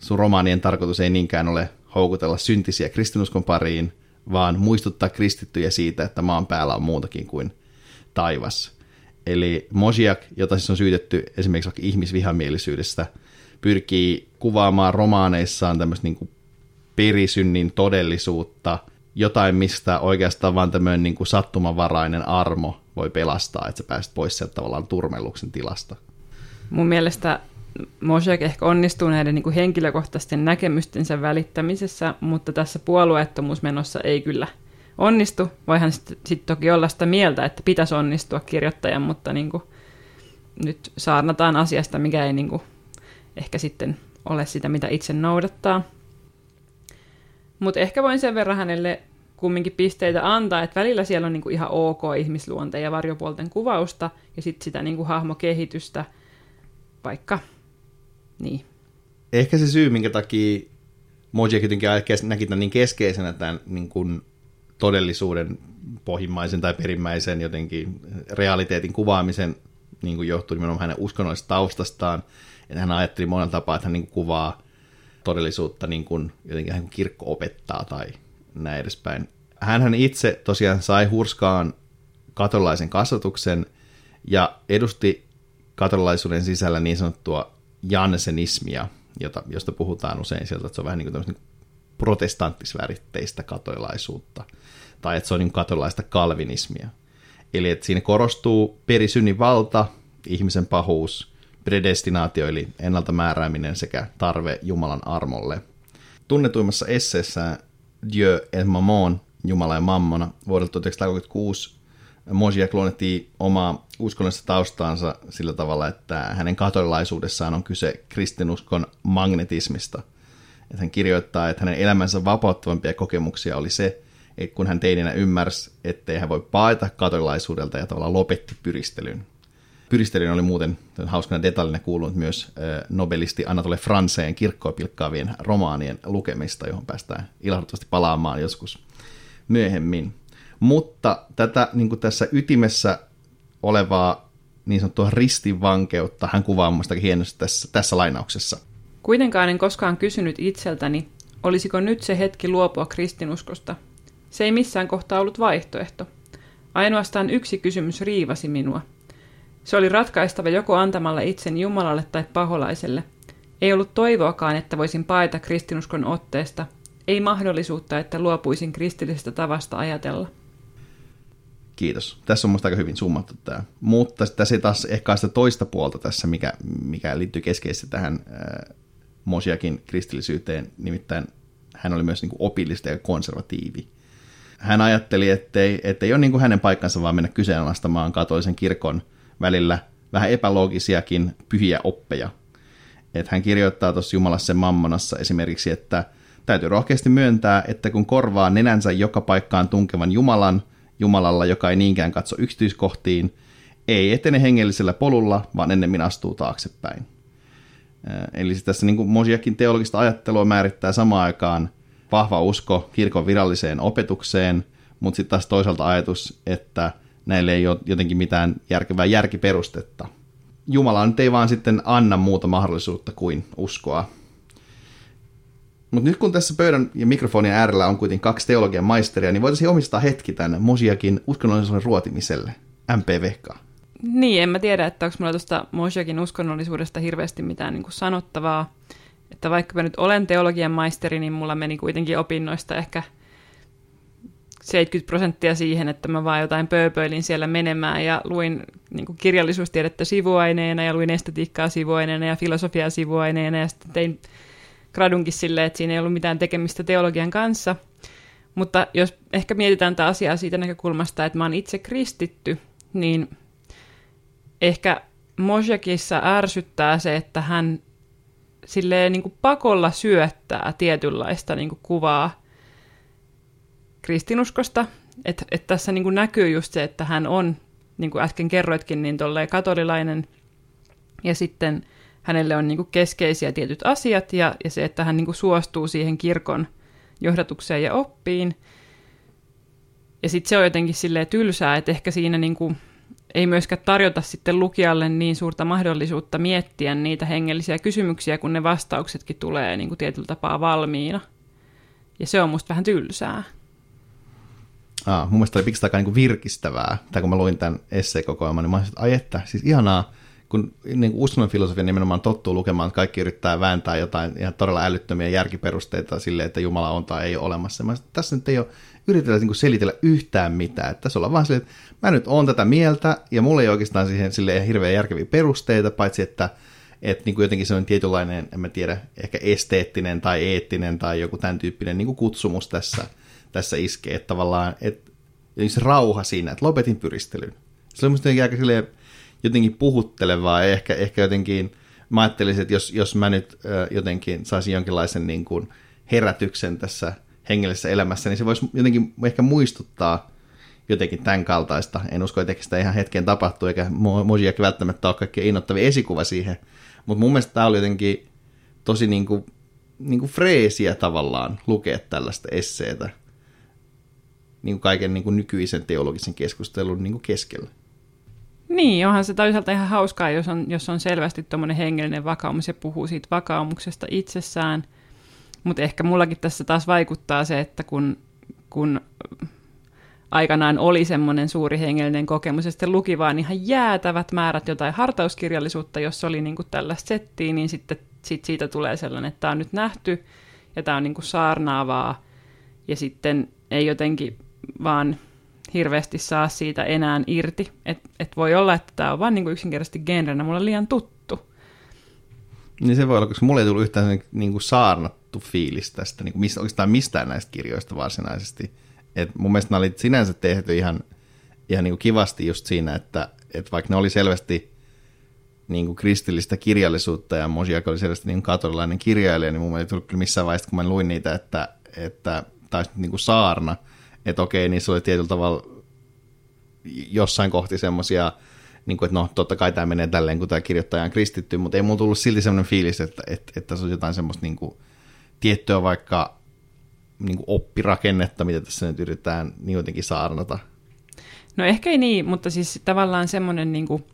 sun romaanien tarkoitus ei niinkään ole houkutella syntisiä kristinuskon pariin, vaan muistuttaa kristittyjä siitä, että maan päällä on muutakin kuin taivas. Eli Mosiak, jota siis on syytetty esimerkiksi vaikka ihmisvihamielisyydestä, pyrkii kuvaamaan romaaneissaan tämmöistä niin perisynnin todellisuutta, jotain, mistä oikeastaan vaan tämmöinen niin sattumanvarainen armo voi pelastaa, että sä pääset pois sieltä tavallaan turmelluksen tilasta. Mun mielestä Mosek ehkä onnistuu näiden niin kuin henkilökohtaisten näkemystensä välittämisessä, mutta tässä puolueettomuusmenossa ei kyllä onnistu. Voihan sitten sit toki olla sitä mieltä, että pitäisi onnistua kirjoittajan, mutta niin kuin nyt saarnataan asiasta, mikä ei niin kuin ehkä sitten ole sitä, mitä itse noudattaa. Mutta ehkä voin sen verran hänelle kumminkin pisteitä antaa, että välillä siellä on niinku ihan ok ihmisluonteen ja varjopuolten kuvausta ja sitten sitä niinku hahmokehitystä, vaikka niin. Ehkä se syy, minkä takia Mojek jotenkin näki tämän niin keskeisenä tämän niin kuin todellisuuden pohjimmaisen tai perimmäisen jotenkin realiteetin kuvaamisen niin kuin johtui nimenomaan hänen uskonnollisesta taustastaan. Että hän ajatteli monella tapaa, että hän niin kuin kuvaa todellisuutta niin kuin jotenkin hän kirkko opettaa tai näin edespäin. Hänhän itse tosiaan sai hurskaan katolaisen kasvatuksen ja edusti katolaisuuden sisällä niin sanottua jansenismia, jota, josta puhutaan usein sieltä, että se on vähän niin kuin protestanttisväritteistä katolaisuutta, tai että se on niin katolaista kalvinismia. Eli että siinä korostuu perisynnin valta, ihmisen pahuus, predestinaatio eli ennalta määrääminen sekä tarve Jumalan armolle. Tunnetuimmassa esseessä Dieu et Mammon, Jumala ja Mammona, vuodelta 1936 Mosiak luonnettiin omaa uskonnollista taustaansa sillä tavalla, että hänen katolilaisuudessaan on kyse kristinuskon magnetismista. Että hän kirjoittaa, että hänen elämänsä vapauttavampia kokemuksia oli se, että kun hän teininä ymmärsi, ettei hän voi paeta katolilaisuudelta ja tavallaan lopetti pyristelyn. Pyristelyn oli muuten hauskana detaljina kuulunut myös nobelisti Anatole Franceen kirkkoa pilkkaavien romaanien lukemista, johon päästään ilahduttavasti palaamaan joskus myöhemmin. Mutta tätä niin tässä ytimessä olevaa niin sanottua ristivankeutta hän kuvaa minusta hienosti tässä, tässä lainauksessa. Kuitenkaan en koskaan kysynyt itseltäni, olisiko nyt se hetki luopua kristinuskosta. Se ei missään kohtaa ollut vaihtoehto. Ainoastaan yksi kysymys riivasi minua. Se oli ratkaistava joko antamalla itsen Jumalalle tai paholaiselle. Ei ollut toivoakaan, että voisin paeta kristinuskon otteesta, ei mahdollisuutta, että luopuisin kristillisestä tavasta ajatella. Kiitos. Tässä on musta aika hyvin summattu tämä. Mutta tässä taas ehkä sitä toista puolta tässä, mikä, mikä liittyy keskeisesti tähän äh, Mosiakin kristillisyyteen, nimittäin hän oli myös niin kuin opillista ja konservatiivi. Hän ajatteli, ettei, ettei ole niin kuin hänen paikkansa vaan mennä kyseenalaistamaan katolisen kirkon välillä vähän epäloogisiakin pyhiä oppeja. Et hän kirjoittaa tuossa Jumalassa mammonassa esimerkiksi, että täytyy rohkeasti myöntää, että kun korvaa nenänsä joka paikkaan tunkevan Jumalan – Jumalalla, joka ei niinkään katso yksityiskohtiin, ei etene hengellisellä polulla, vaan ennemmin astuu taaksepäin. Eli tässä niin Mosiakin teologista ajattelua määrittää samaan aikaan vahva usko kirkon viralliseen opetukseen, mutta sitten taas toisaalta ajatus, että näille ei ole jotenkin mitään järkevää järkiperustetta. Jumala nyt ei vaan sitten anna muuta mahdollisuutta kuin uskoa mutta nyt kun tässä pöydän ja mikrofonin äärellä on kuitenkin kaksi teologian maisteria, niin voitaisiin omistaa hetki tänne Mosiakin uskonnolliselle ruotimiselle, MPVK. Niin, en mä tiedä, että onko mulla tuosta Mosiakin uskonnollisuudesta hirveästi mitään niin kuin sanottavaa. Että vaikka mä nyt olen teologian maisteri, niin mulla meni kuitenkin opinnoista ehkä 70 prosenttia siihen, että mä vaan jotain pööpöilin siellä menemään ja luin niin kuin kirjallisuustiedettä sivuaineena ja luin estetiikkaa sivuaineena ja filosofiaa sivuaineena ja sitten tein gradunkin silleen, että siinä ei ollut mitään tekemistä teologian kanssa. Mutta jos ehkä mietitään tätä asiaa siitä näkökulmasta, että mä oon itse kristitty, niin ehkä Mosekissa ärsyttää se, että hän silleen niin kuin pakolla syöttää tietynlaista niin kuin kuvaa kristinuskosta. Että et tässä niin kuin näkyy just se, että hän on, niin kuin äsken kerroitkin, niin katolilainen ja sitten – hänelle on niin kuin keskeisiä tietyt asiat ja, ja se, että hän niin kuin suostuu siihen kirkon johdatukseen ja oppiin. Ja sitten se on jotenkin silleen tylsää, että ehkä siinä niin kuin ei myöskään tarjota sitten lukijalle niin suurta mahdollisuutta miettiä niitä hengellisiä kysymyksiä, kun ne vastauksetkin tulee niin kuin tietyllä tapaa valmiina. Ja se on musta vähän tylsää. Aa, mun mielestä oli pikkusen aika niin virkistävää, tai kun mä luin tämän esseekokoelman, niin mä olisin, että ai että, siis ihanaa, kun niin uskonnon filosofia nimenomaan tottuu lukemaan, että kaikki yrittää vääntää jotain ihan todella älyttömiä järkiperusteita sille, että Jumala on tai ei ole olemassa. Mä, tässä nyt ei ole yritellä niin selitellä yhtään mitään. Että tässä ollaan vaan silleen, että mä nyt oon tätä mieltä, ja mulla ei oikeastaan siihen sille hirveän järkeviä perusteita, paitsi että että niin kuin jotenkin se on tietynlainen, en mä tiedä, ehkä esteettinen tai eettinen tai joku tämän tyyppinen niin kuin kutsumus tässä, tässä iskee, että tavallaan, että se rauha siinä, että lopetin pyristelyn. Se on musta aika silleen, jotenkin puhuttelevaa, ehkä, ehkä jotenkin, mä ajattelisin, että jos, jos mä nyt jotenkin saisin jonkinlaisen niin kuin herätyksen tässä hengellisessä elämässä, niin se voisi jotenkin ehkä muistuttaa jotenkin tämän kaltaista. En usko, että sitä ihan hetken tapahtuu, eikä Mojiakin välttämättä ole kaikkein innoittavia esikuva siihen. Mutta mun mielestä tämä oli jotenkin tosi niin kuin, niin kuin freesiä tavallaan lukea tällaista esseetä niin kuin kaiken niin kuin nykyisen teologisen keskustelun niin kuin keskellä. Niin, onhan se toisaalta ihan hauskaa, jos on, jos on selvästi tuommoinen hengellinen vakaumus ja puhuu siitä vakaumuksesta itsessään. Mutta ehkä mullakin tässä taas vaikuttaa se, että kun, kun aikanaan oli semmoinen suuri hengellinen kokemus ja sitten luki vaan ihan jäätävät määrät jotain hartauskirjallisuutta, jos oli niin kuin tällaista settiä, niin sitten sit siitä tulee sellainen, että tämä on nyt nähty ja tämä on niin kuin saarnaavaa ja sitten ei jotenkin vaan hirveästi saa siitä enää irti. Että et voi olla, että tämä on vain niinku yksinkertaisesti genrenä mulle liian tuttu. Niin se voi olla, koska mulle ei tullut yhtään niin kuin saarnattu fiilis tästä, niin kuin mistä, oikeastaan mistään näistä kirjoista varsinaisesti. Et mun mielestä nämä oli sinänsä tehty ihan, ihan niin kuin kivasti just siinä, että, että vaikka ne oli selvästi niin kuin kristillistä kirjallisuutta ja Mosiak oli selvästi niin katolilainen kirjailija, niin mun mielestä ei tullut kyllä missään vaiheessa, kun mä luin niitä, että, että taisi niin kuin saarna – että okei, niin se oli tietyllä tavalla jossain kohti semmoisia, niin kuin, että no totta kai tämä menee tälleen, kun tämä kirjoittaja on kristitty, mutta ei mulla tullut silti semmoinen fiilis, että, että, että se on jotain semmoista niin kuin, tiettyä vaikka niin kuin oppirakennetta, mitä tässä nyt yritetään niin jotenkin saarnata. No ehkä ei niin, mutta siis tavallaan semmoinen niin kuin,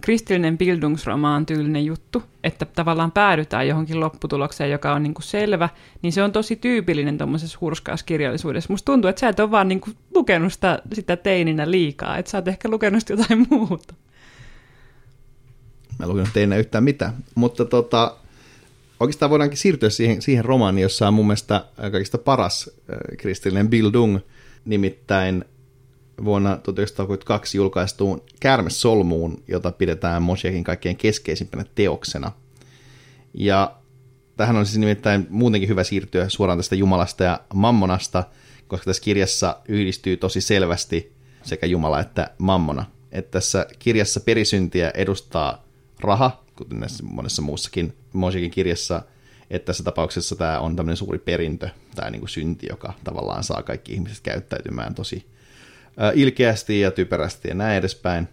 kristillinen Bildungsromaan tyylinen juttu, että tavallaan päädytään johonkin lopputulokseen, joka on niin kuin selvä, niin se on tosi tyypillinen tuommoisessa hurskaassa kirjallisuudessa. Musta tuntuu, että sä et ole vaan niin kuin lukenut sitä, sitä teininä liikaa, että sä oot ehkä lukenut jotain muuta. Mä en lukenut teininä yhtään mitään, mutta tota, oikeastaan voidaankin siirtyä siihen, siihen romaaniin, jossa on mun mielestä kaikista paras äh, kristillinen Bildung, nimittäin vuonna 1932 julkaistuun Solmuun, jota pidetään Moshekin kaikkein keskeisimpänä teoksena. Ja tähän on siis nimittäin muutenkin hyvä siirtyä suoraan tästä Jumalasta ja Mammonasta, koska tässä kirjassa yhdistyy tosi selvästi sekä Jumala että Mammona. Että tässä kirjassa perisyntiä edustaa raha, kuten näissä monessa muussakin Moshekin kirjassa, että tässä tapauksessa tämä on tämmöinen suuri perintö, tämä niin kuin synti, joka tavallaan saa kaikki ihmiset käyttäytymään tosi ilkeästi ja typerästi ja näin edespäin.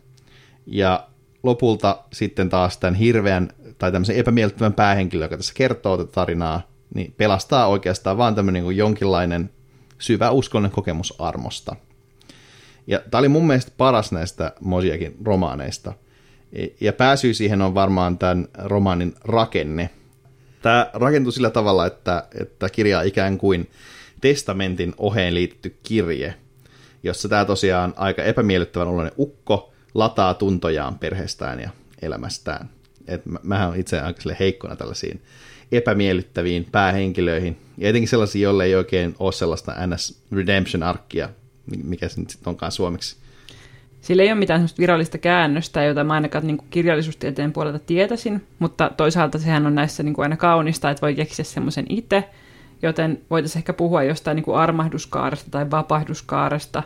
Ja lopulta sitten taas tämän hirveän tai tämmöisen epämiellyttävän päähenkilön, joka tässä kertoo tätä tarinaa, niin pelastaa oikeastaan vaan tämmöinen niin jonkinlainen syvä uskonnollinen kokemus armosta. Ja tämä oli mun mielestä paras näistä Mosiakin romaaneista. Ja pääsy siihen on varmaan tämän romaanin rakenne. Tämä rakentuu sillä tavalla, että, että kirja on ikään kuin testamentin oheen liitetty kirje – jossa tämä tosiaan aika epämiellyttävän oloinen ukko lataa tuntojaan perheestään ja elämästään. Et mä, mähän on itse aika heikkona tällaisiin epämiellyttäviin päähenkilöihin, ja etenkin sellaisiin, joille ei oikein ole sellaista NS Redemption-arkkia, mikä se nyt sitten onkaan suomeksi. Sillä ei ole mitään virallista käännöstä, jota mä ainakaan niin kuin kirjallisuustieteen puolelta tietäisin, mutta toisaalta sehän on näissä niin kuin aina kaunista, että voi keksiä semmoisen itse, joten voitaisiin ehkä puhua jostain niin kuin armahduskaaresta tai vapahduskaaresta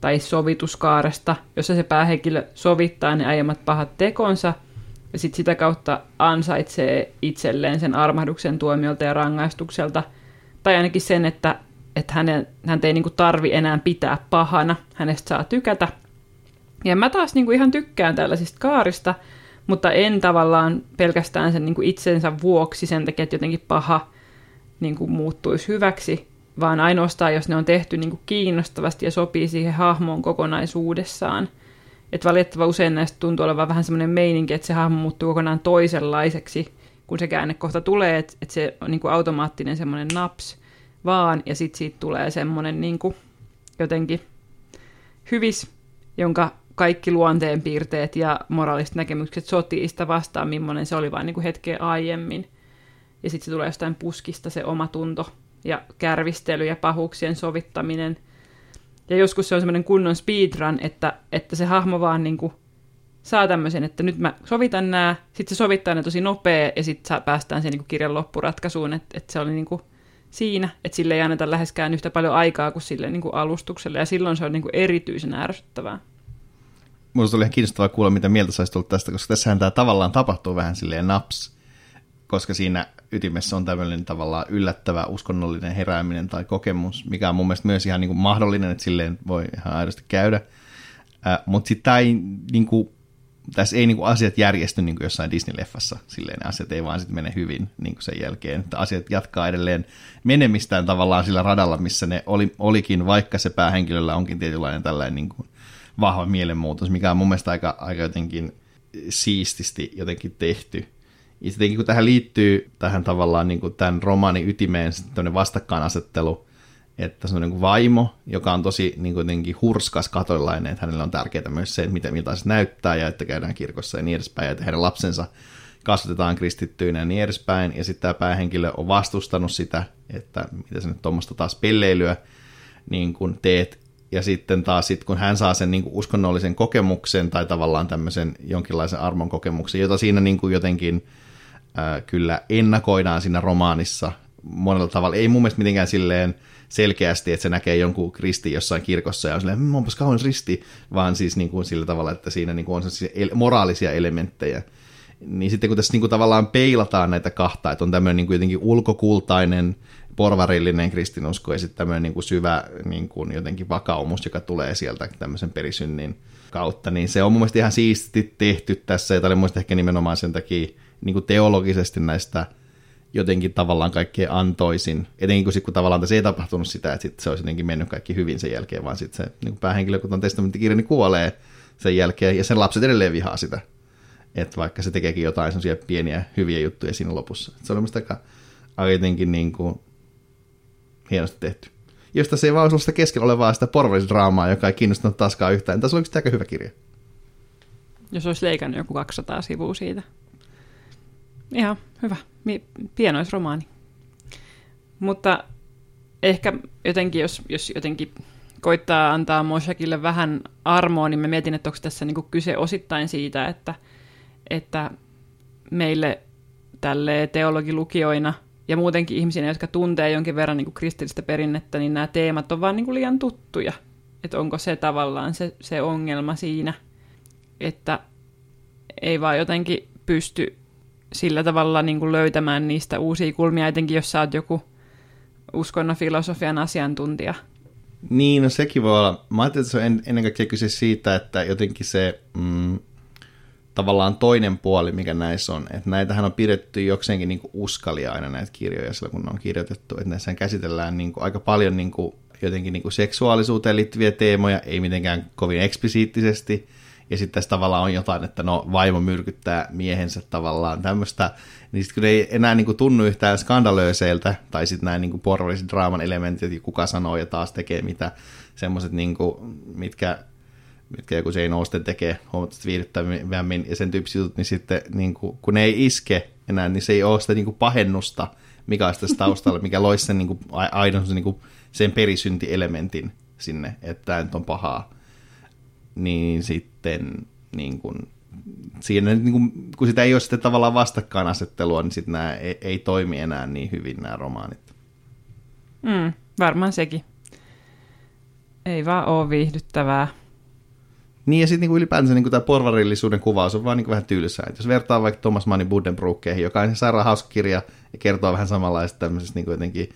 tai sovituskaaresta, jossa se päähenkilö sovittaa ne aiemmat pahat tekonsa ja sitten sitä kautta ansaitsee itselleen sen armahduksen tuomiolta ja rangaistukselta, tai ainakin sen, että, että hänen, hän ei niin kuin tarvi enää pitää pahana, hänestä saa tykätä. Ja mä taas niin kuin ihan tykkään tällaisista kaarista, mutta en tavallaan pelkästään sen niin kuin itsensä vuoksi sen takia, että jotenkin paha niin kuin muuttuisi hyväksi, vaan ainoastaan, jos ne on tehty niin kuin kiinnostavasti ja sopii siihen hahmoon kokonaisuudessaan. Että valitettava usein näistä tuntuu olevan vähän semmoinen meininki, että se hahmo muuttuu kokonaan toisenlaiseksi, kun se käänne kohta tulee, että, että se on niin kuin automaattinen semmoinen naps vaan, ja sitten siitä tulee semmoinen niin kuin jotenkin hyvis, jonka kaikki luonteenpiirteet ja moraaliset näkemykset sotii sitä vastaan, millainen se oli vain niin kuin hetkeä aiemmin. Ja sitten se tulee jostain puskista se oma tunto ja kärvistely ja pahuuksien sovittaminen. Ja joskus se on semmoinen kunnon speedrun, että, että se hahmo vaan niin kuin saa tämmöisen, että nyt mä sovitan nämä, sitten se sovittaa ne tosi nopea, ja sitten päästään siihen niin kirjan loppuratkaisuun, että, että se oli niin kuin siinä, että sille ei anneta läheskään yhtä paljon aikaa kuin sille niin kuin alustukselle, ja silloin se on niin kuin erityisen ärsyttävää. Minusta oli ihan kiinnostavaa kuulla, mitä mieltä saisi tullut tästä, koska tässähän tämä tavallaan tapahtuu vähän silleen naps, koska siinä ytimessä on tämmöinen tavallaan yllättävä uskonnollinen herääminen tai kokemus, mikä on mun mielestä myös ihan niin kuin mahdollinen, että silleen voi ihan aidosti käydä. Äh, mutta sitten ei, niin kuin, tässä ei niin kuin asiat järjesty niin kuin jossain Disney-leffassa, silleen ne asiat ei vaan sitten mene hyvin niin kuin sen jälkeen, että asiat jatkaa edelleen menemistään tavallaan sillä radalla, missä ne oli, olikin, vaikka se päähenkilöllä onkin tietynlainen tällainen niin kuin vahva mielenmuutos, mikä on mun mielestä aika, aika jotenkin siististi jotenkin tehty. Ja sitten kun tähän liittyy tähän tavallaan niin kuin tämän romaanin ytimeen tämmöinen vastakkainasettelu, että se on niin vaimo, joka on tosi niin kuin jotenkin hurskas katolilainen, että hänellä on tärkeää myös se, että miltä se näyttää ja että käydään kirkossa ja niin edespäin, ja että heidän lapsensa kasvatetaan kristittyinä ja niin edespäin, ja sitten tämä päähenkilö on vastustanut sitä, että mitä sä nyt tuommoista taas pelleilyä niin kun teet, ja sitten taas sit, kun hän saa sen niin kuin uskonnollisen kokemuksen tai tavallaan tämmöisen jonkinlaisen armon kokemuksen, jota siinä niin kuin jotenkin äh, kyllä ennakoidaan siinä romaanissa monella tavalla. Ei mun mielestä mitenkään silleen selkeästi, että se näkee jonkun kristin jossain kirkossa ja on silleen, mmm, onpas kaunis risti, vaan siis niin kuin sillä tavalla, että siinä niin kuin on moraalisia elementtejä. Niin sitten kun tässä niin kuin tavallaan peilataan näitä kahta, että on tämmöinen niin kuin jotenkin ulkokultainen porvarillinen kristinusko ja sitten tämmöinen niin kuin syvä niin kuin jotenkin vakaumus, joka tulee sieltä tämmöisen perisynnin kautta, niin se on mun mielestä ihan siisti tehty tässä, ja tämä oli mun ehkä nimenomaan sen takia niin kuin teologisesti näistä jotenkin tavallaan kaikkea antoisin, etenkin kun, sit, kun tavallaan tässä ei tapahtunut sitä, että sit se olisi jotenkin mennyt kaikki hyvin sen jälkeen, vaan sitten se niin päähenkilö, kun on testamenttikirja, niin kuolee sen jälkeen, ja sen lapset edelleen vihaa sitä, että vaikka se tekeekin jotain sellaisia pieniä hyviä juttuja siinä lopussa. Et se on mielestäni aika, aika jotenkin niin kuin, hienosti tehty. Josta se ei vaan sitä keskellä olevaa sitä porvallisdraamaa, joka ei kiinnostanut taaskaan yhtään. Tässä oli aika hyvä kirja. Jos olisi leikannut joku 200 sivua siitä. Ihan hyvä. Pienoisromaani. Mutta ehkä jotenkin, jos, jos jotenkin koittaa antaa Moshakille vähän armoa, niin mä mietin, että onko tässä niin kyse osittain siitä, että, että meille tälle teologilukijoina ja muutenkin ihmisiä, jotka tuntee jonkin verran niin kuin kristillistä perinnettä, niin nämä teemat on vaan niin kuin liian tuttuja. Että onko se tavallaan se, se ongelma siinä, että ei vaan jotenkin pysty sillä tavalla niin kuin löytämään niistä uusia kulmia, etenkin jos sä oot joku uskonnon filosofian asiantuntija. Niin, no sekin voi olla. Mä ajattelin, että se on ennen kaikkea kyse siitä, että jotenkin se mm, tavallaan toinen puoli, mikä näissä on. Että näitähän on pidetty jokseenkin niin uskalia aina näitä kirjoja silloin, kun ne on kirjoitettu. Että näissä käsitellään niin kuin aika paljon niin kuin jotenkin niin kuin seksuaalisuuteen liittyviä teemoja, ei mitenkään kovin eksplisiittisesti. Ja sitten tässä tavallaan on jotain, että no vaimo myrkyttää miehensä tavallaan tämmöistä, niin sitten kun ei enää niin kuin tunnu yhtään skandalöiseiltä, tai sitten näin niin porvalliset draaman elementit, että kuka sanoo ja taas tekee mitä, semmoiset, niin kuin, mitkä mitkä joku Jane Austen tekee huomattavasti viihdyttävämmin ja sen tyyppiset jutut, niin sitten niin kuin, kun ne ei iske enää, niin se ei ole sitä niin kuin pahennusta, mikä olisi tässä taustalla, mikä loisi sen niin kuin, aidon sen, niin kuin, sen perisyntielementin sinne, että tämä nyt on pahaa. Niin sitten niin kuin, siinä, niin kuin, kun sitä ei ole sitten tavallaan vastakkainasettelua, niin sitten nämä ei, ei toimi enää niin hyvin nämä romaanit. Mm, varmaan sekin. Ei vaan ole viihdyttävää. Niin ja sitten niinku ylipäänsä niinku tämä porvarillisuuden kuvaus on vaan niinku vähän tylsää. Et jos vertaa vaikka Thomas Mannin Buddenbrookkeihin, joka on sairaan hauska kirja ja kertoo vähän samanlaista tämmöisestä niinku jotenkin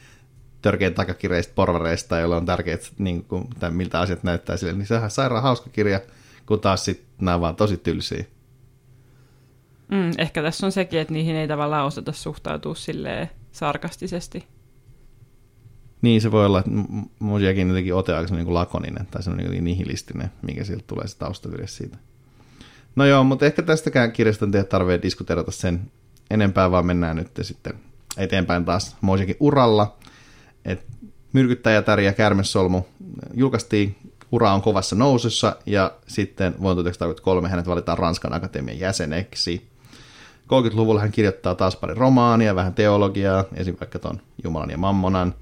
törkeän takakireistä porvareista, joilla on tärkeät, niin kuin, tai miltä asiat näyttää sille, niin se on sairaan hauska kirja, kun taas sitten nämä vaan tosi tylsiä. Mm, ehkä tässä on sekin, että niihin ei tavallaan osata suhtautua silleen sarkastisesti. Niin, se voi olla, että Mosiakin jotenkin ote aika niin lakoninen tai semmoinen niin nihilistinen, mikä sieltä tulee se taustavirje siitä. No joo, mutta ehkä tästäkään kirjasta ei tarvitse diskuteerata sen enempää, vaan mennään nyt sitten eteenpäin taas Mosiakin uralla. Et Myrkyttäjätär ja Kärmesolmu julkaistiin, ura on kovassa nousussa ja sitten vuonna 1933 hänet valitaan Ranskan akatemian jäseneksi. 30-luvulla hän kirjoittaa taas pari romaania, vähän teologiaa, esimerkiksi vaikka tuon Jumalan ja Mammonan,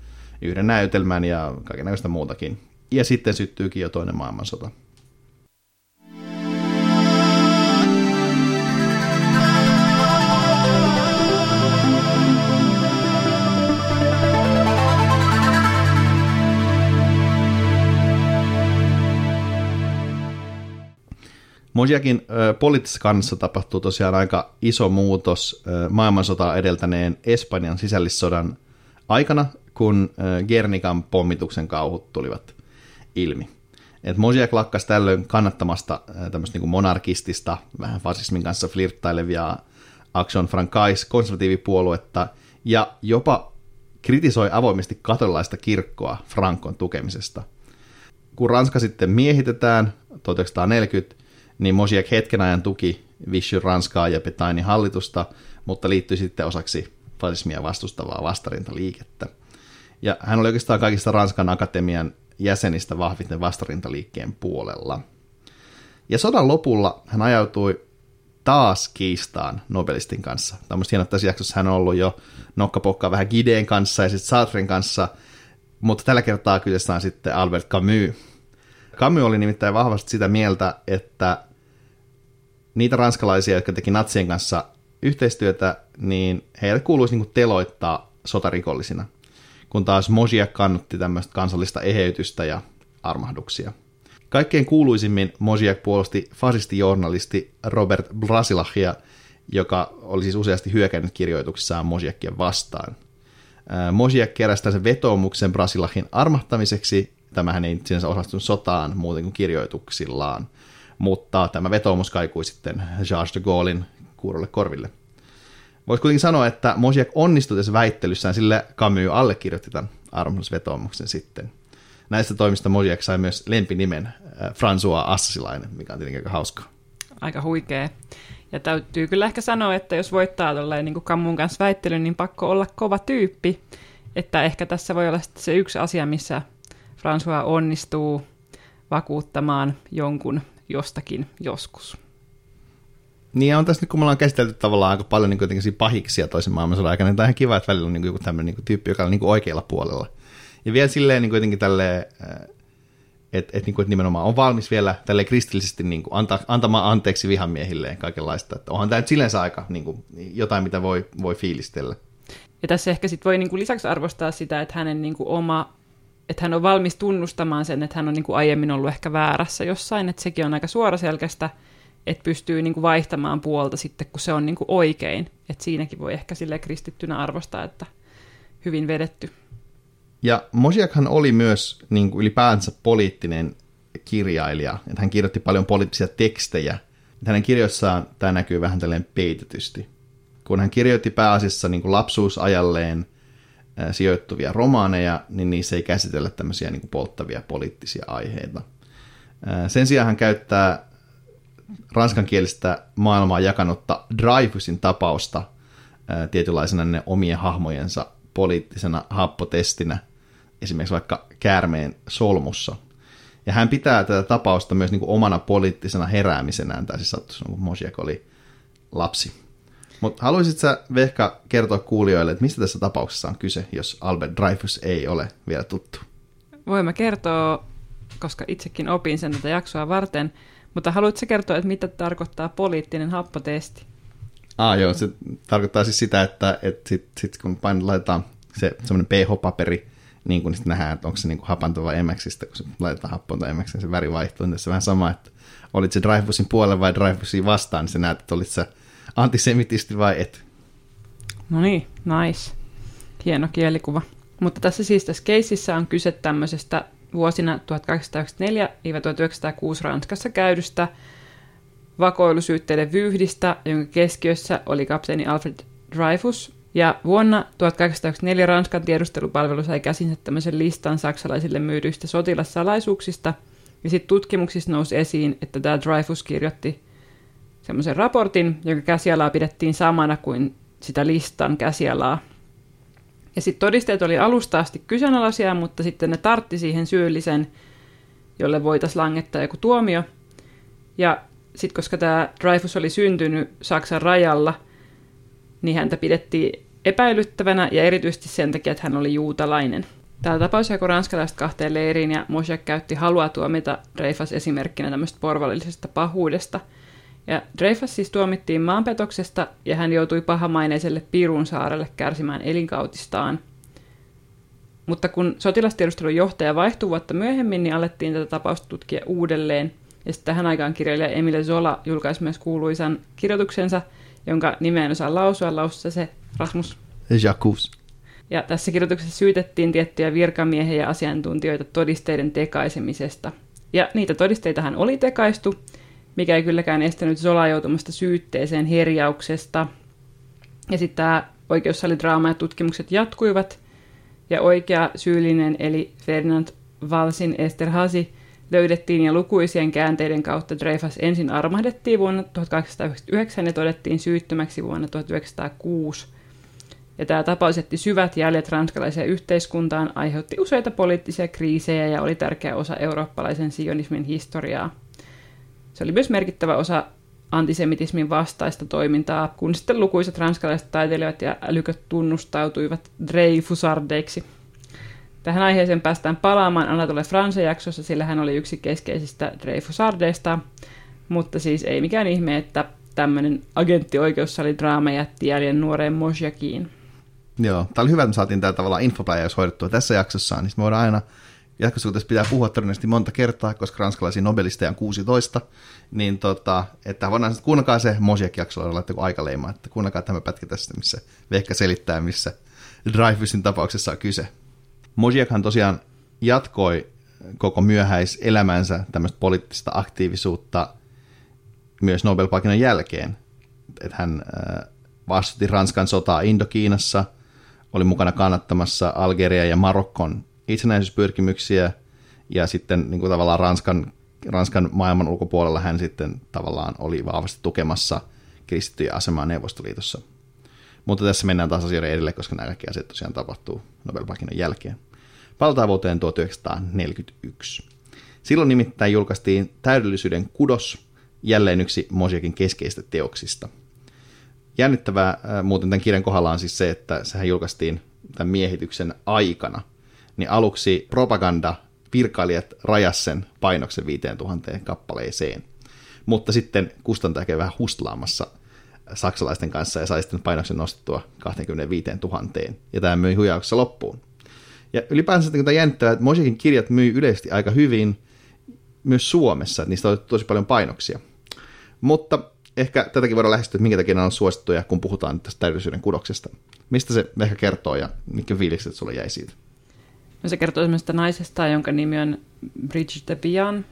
yhden näytelmän ja kaikenlaista muutakin. Ja sitten syttyykin jo toinen maailmansota. Mosiakin poliittisessa kannassa tapahtuu tosiaan aika iso muutos maailmansotaa edeltäneen Espanjan sisällissodan aikana, kun Gernikan pommituksen kauhut tulivat ilmi. Et Mosiak lakkas tällöin kannattamasta tämmöistä niin monarkistista, vähän fasismin kanssa flirttailevia Action Francais konservatiivipuoluetta ja jopa kritisoi avoimesti katolilaista kirkkoa Frankon tukemisesta. Kun Ranska sitten miehitetään 1940, niin Mosiak hetken ajan tuki Vichy Ranskaa ja Petainin hallitusta, mutta liittyi sitten osaksi fasismia vastustavaa vastarintaliikettä. Ja hän oli oikeastaan kaikista Ranskan akatemian jäsenistä vahviten vastarintaliikkeen puolella. Ja sodan lopulla hän ajautui taas kiistaan Nobelistin kanssa. Tämmöistä hienoa, tässä jaksossa hän on ollut jo nokkapokkaa vähän Gideen kanssa ja sitten Sartren kanssa, mutta tällä kertaa kyseessä on sitten Albert Camus. Camus oli nimittäin vahvasti sitä mieltä, että niitä ranskalaisia, jotka teki natsien kanssa yhteistyötä, niin heille kuuluisi niin teloittaa sotarikollisina, kun taas Mosiak kannutti tämmöistä kansallista eheytystä ja armahduksia. Kaikkein kuuluisimmin Mosiak puolusti fasistijournalisti Robert Brasilachia, joka oli siis useasti hyökännyt kirjoituksissaan Mosiakia vastaan. Mosiak keräsi sen vetoomuksen Brasilachin armahtamiseksi. Tämähän ei sinänsä osastunut sotaan muuten kuin kirjoituksillaan mutta tämä vetoomus kaikui sitten Charles de Gaullein kuurolle korville. Voisi kuitenkin sanoa, että Mosiak onnistui tässä väittelyssään, sillä Camus allekirjoitti tämän armollisvetoomuksen sitten. Näistä toimista Mosiak sai myös lempinimen äh, François Assasilainen, mikä on tietenkin aika hauska. Aika huikea. Ja täytyy kyllä ehkä sanoa, että jos voittaa tolleen niin Kammun kanssa väittelyn, niin pakko olla kova tyyppi. Että ehkä tässä voi olla se yksi asia, missä François onnistuu vakuuttamaan jonkun jostakin joskus. Niin on tässä nyt, kun me ollaan käsitelty tavallaan aika paljon niin kuitenkin pahiksia toisen maailmansodan aikana, niin tämä on ihan kiva, että välillä on niin joku tämmöinen niin tyyppi, joka on niin oikealla puolella. Ja vielä silleen niin kuitenkin tälleen, että et, niin et nimenomaan on valmis vielä tälle kristillisesti niin kuin anta, antamaan anteeksi vihamiehille ja kaikenlaista. Että onhan tämä nyt silleen aika niin kuin, jotain, mitä voi, voi fiilistellä. Ja tässä ehkä sit voi niin kuin lisäksi arvostaa sitä, että hänen niin kuin oma että hän on valmis tunnustamaan sen, että hän on niin kuin aiemmin ollut ehkä väärässä jossain, että sekin on aika suoraselkäistä, että pystyy niin kuin vaihtamaan puolta sitten, kun se on niin kuin oikein. Että siinäkin voi ehkä sille kristittynä arvostaa, että hyvin vedetty. Ja Mosiakhan oli myös niin kuin ylipäänsä poliittinen kirjailija, että hän kirjoitti paljon poliittisia tekstejä. Että hänen kirjoissaan tämä näkyy vähän tälleen peitetysti. Kun hän kirjoitti pääasiassa niin kuin lapsuusajalleen – sijoittuvia romaaneja, niin niissä ei käsitellä tämmöisiä niin kuin polttavia poliittisia aiheita. Sen sijaan hän käyttää ranskankielistä maailmaa jakanutta Dreyfusin tapausta tietynlaisena ne omien hahmojensa poliittisena happotestinä, esimerkiksi vaikka käärmeen solmussa. Ja hän pitää tätä tapausta myös niin kuin omana poliittisena heräämisenään, tai siis sattuisi, kun Mosiak oli lapsi. Mutta haluaisit sä, Vehka, kertoa kuulijoille, että mistä tässä tapauksessa on kyse, jos Albert Dreyfus ei ole vielä tuttu? Voin mä kertoa, koska itsekin opin sen tätä jaksoa varten, mutta haluatko kertoa, että mitä tarkoittaa poliittinen happotesti? Ah joo, se tarkoittaa siis sitä, että, että sit, sit kun pain, laitetaan se semmoinen pH-paperi, niin kun sitten nähdään, että onko se niin kuin hapantava emäksistä, kun se laitetaan happoon tai emäksistä, se väri vaihtuu. Niin tässä vähän sama, että olit se Dreyfusin puolella vai Dreyfusin vastaan, niin sä näet, että olit sä antisemitisti vai et? No niin, nice. Hieno kielikuva. Mutta tässä siis tässä keississä on kyse tämmöisestä vuosina 1894-1906 Ranskassa käydystä vakoilusyytteiden vyyhdistä, jonka keskiössä oli kapteeni Alfred Dreyfus, Ja vuonna 1894 Ranskan tiedustelupalvelu sai käsinsä tämmöisen listan saksalaisille myydyistä sotilassalaisuuksista, ja sitten tutkimuksissa nousi esiin, että tämä Dreyfus kirjoitti semmoisen raportin, jonka käsialaa pidettiin samana kuin sitä listan käsialaa. Ja sitten todisteet oli alusta asti kyseenalaisia, mutta sitten ne tartti siihen syyllisen, jolle voitaisiin langettaa joku tuomio. Ja sitten koska tämä Dreyfus oli syntynyt Saksan rajalla, niin häntä pidettiin epäilyttävänä ja erityisesti sen takia, että hän oli juutalainen. Tämä tapaus jakoi ranskalaiset kahteen leiriin ja Moshe käytti halua tuomita Dreyfus esimerkkinä tämmöistä porvallisesta pahuudesta. Ja Dreyfus siis tuomittiin maanpetoksesta ja hän joutui pahamaineiselle Pirun saarelle kärsimään elinkautistaan. Mutta kun sotilastiedustelun johtaja vaihtui vuotta myöhemmin, niin alettiin tätä tapausta tutkia uudelleen. Ja sitten tähän aikaan kirjailija Emile Zola julkaisi myös kuuluisan kirjoituksensa, jonka nimeen osaa lausua, lausussa se Rasmus. Jacques. Ja tässä kirjoituksessa syytettiin tiettyjä virkamiehiä ja asiantuntijoita todisteiden tekaisemisesta. Ja niitä todisteitahan oli tekaistu, mikä ei kylläkään estänyt Zola joutumasta syytteeseen herjauksesta. Ja sitten tämä oikeussalidraama ja tutkimukset jatkuivat, ja oikea syyllinen eli Ferdinand Valsin Esterhazy löydettiin ja lukuisien käänteiden kautta Dreyfus ensin armahdettiin vuonna 1899 ja todettiin syyttömäksi vuonna 1906. Ja tämä tapaus jätti syvät jäljet ranskalaiseen yhteiskuntaan, aiheutti useita poliittisia kriisejä ja oli tärkeä osa eurooppalaisen sionismin historiaa. Se oli myös merkittävä osa antisemitismin vastaista toimintaa, kun sitten lukuisat ranskalaiset taiteilijat ja älyköt tunnustautuivat Dreyfusardeiksi. Tähän aiheeseen päästään palaamaan Anatole France jaksossa, sillä hän oli yksi keskeisistä Dreyfusardeista, mutta siis ei mikään ihme, että tämmöinen agenttioikeussalidraama jätti jäljen nuoreen Mosjakiin. Joo, tämä oli hyvä, että me saatiin tämä tavallaan infopläjäys hoidettua tässä jaksossa, niin me voidaan aina tässä pitää puhua todennäköisesti monta kertaa, koska ranskalaisia nobelisteja on 16, niin tota, että voidaan sitten kuunnelkaa se Mosjak-jaksolla, laittako aikaleima, että kuunnelkaa tämä pätkä tästä, missä Vehkä selittää, missä Dreyfusin tapauksessa on kyse. Mosjakhan tosiaan jatkoi koko myöhäiselämänsä tämmöistä poliittista aktiivisuutta myös Nobel-palkinnon jälkeen. Että hän vastusti Ranskan sotaa Indokiinassa, oli mukana kannattamassa Algeria ja Marokkon itsenäisyyspyrkimyksiä, ja sitten niin kuin tavallaan Ranskan, Ranskan maailman ulkopuolella hän sitten tavallaan oli vahvasti tukemassa kristittyjä asemaa Neuvostoliitossa. Mutta tässä mennään taas asioiden edelle, koska nämä kaikki asiat tosiaan tapahtuu Nobel-palkinnon jälkeen. Palataan vuoteen 1941. Silloin nimittäin julkaistiin Täydellisyyden kudos, jälleen yksi Mosjakin keskeistä teoksista. Jännittävää äh, muuten tämän kirjan kohdalla on siis se, että sehän julkaistiin tämän miehityksen aikana. Niin aluksi propaganda virkailijat rajas sen painoksen 5000 kappaleeseen. Mutta sitten kustantaja kävi vähän hustlaamassa saksalaisten kanssa ja sai sitten painoksen nostettua 25 000. Ja tämä myi huijauksessa loppuun. Ja ylipäänsä tämä jännittävää, että Mosjakin kirjat myy yleisesti aika hyvin myös Suomessa, että niistä on tosi paljon painoksia. Mutta ehkä tätäkin voidaan lähestyä, että minkä takia on suosittuja, kun puhutaan tästä täydellisyyden kudoksesta. Mistä se ehkä kertoo ja mitkä fiilikset sulle jäi siitä? No se kertoo semmoista naisesta, jonka nimi on Brigitte Pian.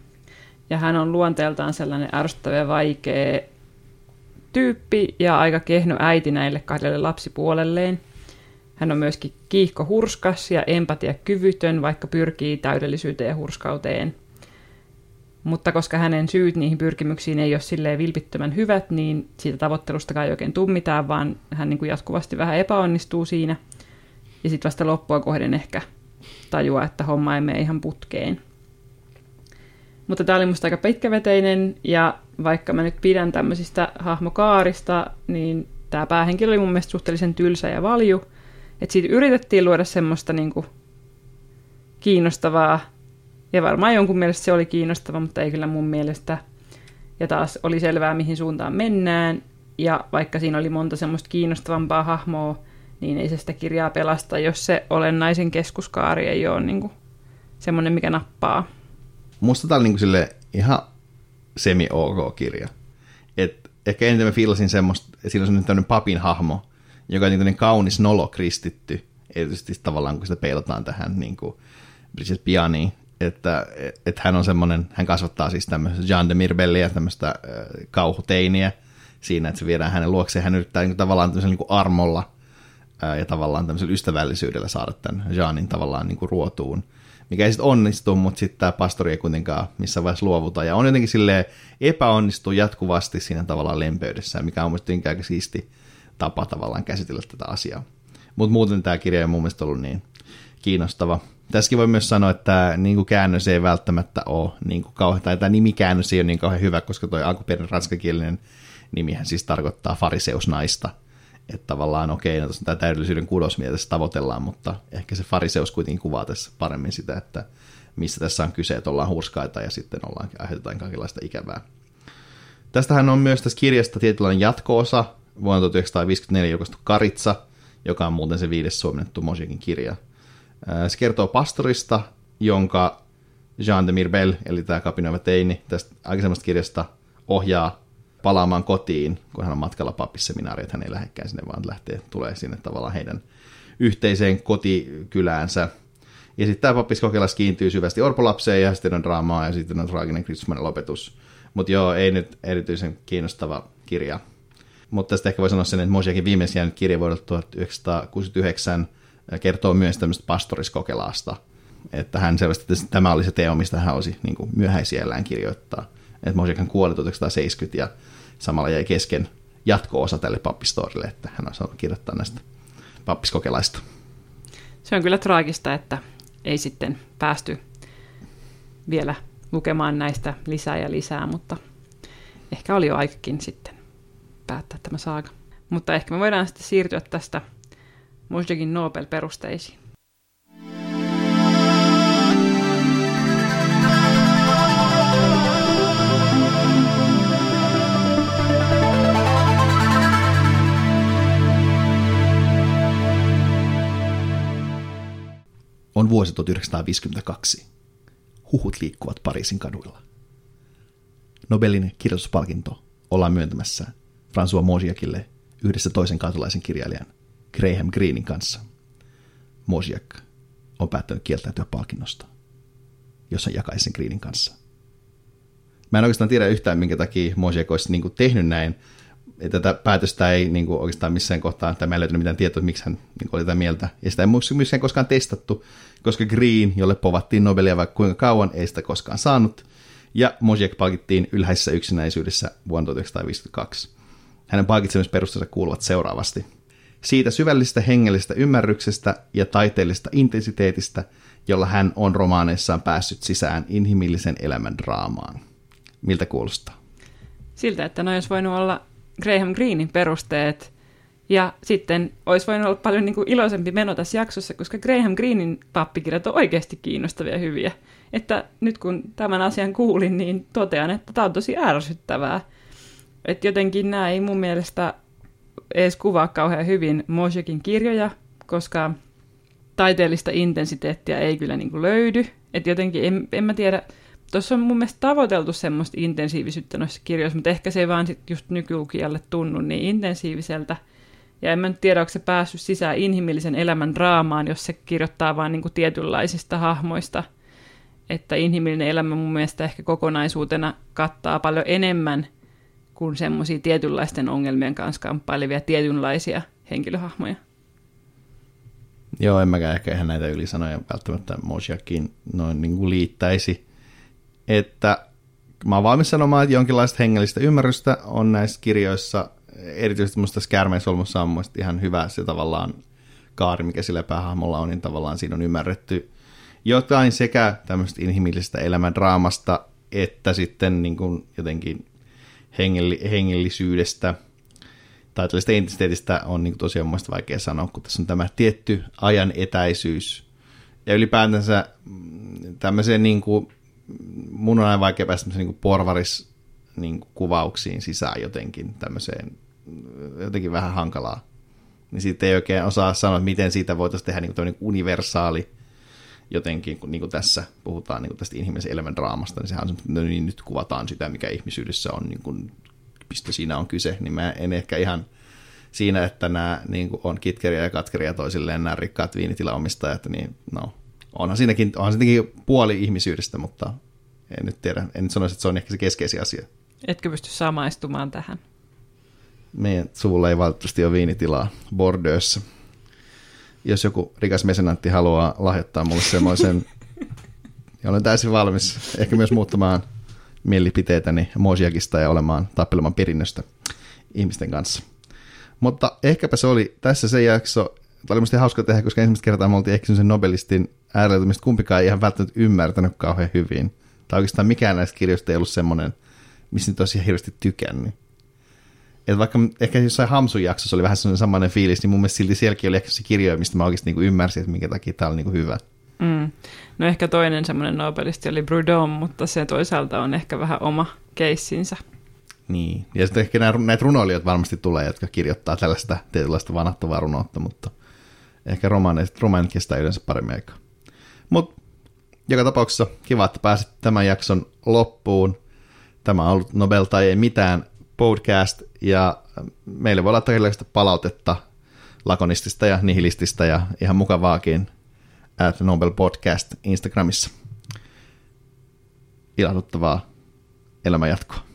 Ja hän on luonteeltaan sellainen ärsyttävä ja vaikea tyyppi ja aika kehno äiti näille kahdelle lapsipuolelleen. Hän on myöskin kiihko hurskas ja empatiakyvytön, vaikka pyrkii täydellisyyteen ja hurskauteen. Mutta koska hänen syyt niihin pyrkimyksiin ei ole silleen vilpittömän hyvät, niin siitä tavoittelusta ei oikein tummitaan, vaan hän niin kuin jatkuvasti vähän epäonnistuu siinä. Ja sitten vasta loppua kohden ehkä tajua, että homma ei mene ihan putkeen. Mutta tämä oli musta aika pitkäveteinen, ja vaikka mä nyt pidän tämmöisistä hahmokaarista, niin tämä päähenkilö oli mun mielestä suhteellisen tylsä ja valju. Että siitä yritettiin luoda semmoista niinku kiinnostavaa, ja varmaan jonkun mielestä se oli kiinnostava, mutta ei kyllä mun mielestä. Ja taas oli selvää, mihin suuntaan mennään, ja vaikka siinä oli monta semmoista kiinnostavampaa hahmoa, niin ei se sitä kirjaa pelasta, jos se olennaisen keskuskaari ei ole niin semmoinen, mikä nappaa. Musta tämä oli niin sille ihan semi-ok kirja. Et ehkä eniten mä fiilasin semmoista, siinä on tämmöinen papin hahmo, joka on niin kaunis nolo kristitty, erityisesti tavallaan kun sitä peilataan tähän niin kuin Bridget Pianiin, että, että hän on semmoinen, hän kasvattaa siis tämmöistä Jean de Mirbelliä, tämmöistä äh, kauhuteiniä siinä, että se viedään hänen luokseen, hän yrittää niin kuin, tavallaan niin kuin armolla ja tavallaan tämmöisellä ystävällisyydellä saada tämän Jeanin tavallaan niin kuin ruotuun, mikä ei sitten onnistu, mutta sitten tämä pastori ei kuitenkaan missä vaiheessa luovuta, ja on jotenkin silleen epäonnistuu jatkuvasti siinä tavallaan lempeydessä, mikä on mielestäni aika siisti tapa tavallaan käsitellä tätä asiaa. Mutta muuten tämä kirja on mun mielestä ollut niin kiinnostava. Tässäkin voi myös sanoa, että niin kuin käännös ei välttämättä ole niin kuin kauhean, tai tämä nimikäännös ei ole niin kauhean hyvä, koska tuo alkuperäinen ranskakielinen nimihän siis tarkoittaa fariseusnaista. Että tavallaan okei, no tämä täydellisyyden kudos, mitä tässä tavoitellaan, mutta ehkä se fariseus kuitenkin kuvaa tässä paremmin sitä, että missä tässä on kyse, että ollaan hurskaita ja sitten ollaan, aiheutetaan kaikenlaista ikävää. Tästähän on myös tässä kirjasta tietynlainen jatko-osa, vuonna 1954 julkaistu Karitsa, joka on muuten se viides suomennettu Mosiakin kirja. Se kertoo pastorista, jonka Jean de Mirbel, eli tämä kapinoiva teini, tästä aikaisemmasta kirjasta ohjaa palaamaan kotiin, kun hän on matkalla pappisseminaariin, että hän ei lähdekään sinne, vaan lähtee, tulee sinne tavallaan heidän yhteiseen kotikyläänsä. Ja sitten tämä pappiskokelas kiintyy syvästi orpolapseen ja sitten on draamaa ja sitten on traaginen Kristusmainen lopetus. Mutta joo, ei nyt erityisen kiinnostava kirja. Mutta tästä ehkä voi sanoa sen, että Mosiakin viimeisen jäänyt kirja vuodelta 1969 kertoo myös tämmöistä pastoriskokelaasta. Että hän selvästi, että tämä oli se teo, mistä hän olisi niin myöhäisiellään kirjoittaa. Että Mosiakin kuoli 1970 ja samalla jäi kesken jatko-osa tälle pappistorille, että hän on saanut kirjoittaa näistä pappiskokelaista. Se on kyllä traagista, että ei sitten päästy vielä lukemaan näistä lisää ja lisää, mutta ehkä oli jo aikakin sitten päättää tämä saaga. Mutta ehkä me voidaan sitten siirtyä tästä Mosdegin Nobel-perusteisiin. On vuosi 1952. Huhut liikkuvat Pariisin kaduilla. Nobelin kirjoituspalkinto ollaan myöntämässä François Mosiakille yhdessä toisen katulaisen kirjailijan Graham Greenin kanssa. Mosiak on päättänyt kieltäytyä palkinnosta, jos hän jakaisi sen Greenin kanssa. Mä en oikeastaan tiedä yhtään, minkä takia Mosiak olisi niin tehnyt näin. Tätä päätöstä ei niin kuin oikeastaan missään kohtaa, tai mä en löytänyt mitään tietoa, miksi hän niin oli tätä mieltä. Ja sitä ei missään koskaan testattu, koska Green, jolle povattiin Nobelia vaikka kuinka kauan, ei sitä koskaan saanut. Ja Mosiak palkittiin ylhäisessä yksinäisyydessä vuonna 1952. Hänen palkitsemisperustensa kuuluvat seuraavasti. Siitä syvällisestä hengellisestä ymmärryksestä ja taiteellisesta intensiteetistä, jolla hän on romaaneissaan päässyt sisään inhimillisen elämän draamaan. Miltä kuulostaa? Siltä, että no olisi voinut olla Graham Greenin perusteet, ja sitten olisi voinut olla paljon niin kuin iloisempi meno tässä jaksossa, koska Graham Greenin pappikirjat on oikeasti kiinnostavia hyviä. Että nyt kun tämän asian kuulin, niin totean, että tämä on tosi ärsyttävää. Että jotenkin nämä ei mun mielestä edes kuvaa kauhean hyvin Moshekin kirjoja, koska taiteellista intensiteettiä ei kyllä niin kuin löydy. Että jotenkin, en, en mä tiedä, tuossa on mun mielestä tavoiteltu semmoista intensiivisyyttä noissa kirjoissa, mutta ehkä se ei vaan sit just nykylukijalle tunnu niin intensiiviseltä. Ja en mä nyt tiedä, onko se päässyt sisään inhimillisen elämän draamaan, jos se kirjoittaa vain niin kuin tietynlaisista hahmoista. Että inhimillinen elämä mun mielestä ehkä kokonaisuutena kattaa paljon enemmän kuin semmoisia tietynlaisten ongelmien kanssa kamppailevia tietynlaisia henkilöhahmoja. Joo, en mäkään ehkä ihan näitä ylisanoja välttämättä Mosjakin noin niin kuin liittäisi. Että mä oon valmis sanomaan, että jonkinlaista hengellistä ymmärrystä on näissä kirjoissa. Erityisesti musta tässä Kärmeisolmussa on musta ihan hyvä se tavallaan kaari, mikä sillä päähahmolla on, niin tavallaan siinä on ymmärretty jotain sekä tämmöistä inhimillisestä elämändraamasta, että sitten niin kuin jotenkin hengelli, hengellisyydestä tai tällaista entiteetistä on niin tosiaan mielestäni vaikea sanoa, kun tässä on tämä tietty ajan etäisyys. Ja ylipäätänsä mm, tämmöiseen niin kuin, mun on aina vaikea päästä niin porvaris niin kuin kuvauksiin sisään jotenkin tämmöiseen, jotenkin vähän hankalaa. Niin siitä ei oikein osaa sanoa, että miten siitä voitaisiin tehdä niin kuin universaali jotenkin, kun niin kuin tässä puhutaan niin kuin tästä inhimillisen elämän draamasta, niin sehän on no niin nyt kuvataan sitä, mikä ihmisyydessä on, niin kuin, mistä siinä on kyse, niin mä en ehkä ihan siinä, että nämä niin kuin on kitkeriä ja katkeria toisilleen nämä rikkaat viinitilaomistajat, niin no, onhan siinäkin, onhan siinäkin puoli ihmisyydestä, mutta en nyt tiedä, en nyt sanoisi, että se on ehkä se keskeisin asia. Etkö pysty samaistumaan tähän? Meidän suvulla ei valitettavasti ole viinitilaa Bordeauxssa. jos joku rikas mesenantti haluaa lahjoittaa mulle semmoisen, ja olen täysin valmis ehkä myös muuttamaan mielipiteitäni Mosiakista ja olemaan tappelemaan perinnöstä ihmisten kanssa. Mutta ehkäpä se oli tässä se jakso. Tämä oli musta hauska tehdä, koska ensimmäistä kertaa me oltiin ehkä sen Nobelistin äärellä, mistä kumpikaan ei ihan välttämättä ymmärtänyt kauhean hyvin. Tai oikeastaan mikään näistä kirjoista ei ollut semmoinen, missä nyt olisi hirveästi tykännyt. Et vaikka ehkä jossain Hamsun jaksossa oli vähän sellainen samainen fiilis, niin mun mielestä silti sielläkin oli ehkä se kirjoja, mistä mä oikeasti niinku ymmärsin, että minkä takia tämä oli niinku hyvä. Mm. No ehkä toinen semmoinen nobelisti oli Proudhon, mutta se toisaalta on ehkä vähän oma keissinsä. Niin, ja sitten ehkä näitä runoilijoita varmasti tulee, jotka kirjoittaa tällaista tietynlaista vanahtavaa runoutta, mutta ehkä romaanit kestää yleensä paremmin aikaa. Mutta joka tapauksessa kiva, että pääsit tämän jakson loppuun. Tämä on ollut Nobel tai ei mitään podcast, ja meille voi olla erilaista palautetta lakonistista ja nihilististä ja ihan mukavaakin at Nobel Podcast Instagramissa. Ilahduttavaa elämänjatkoa.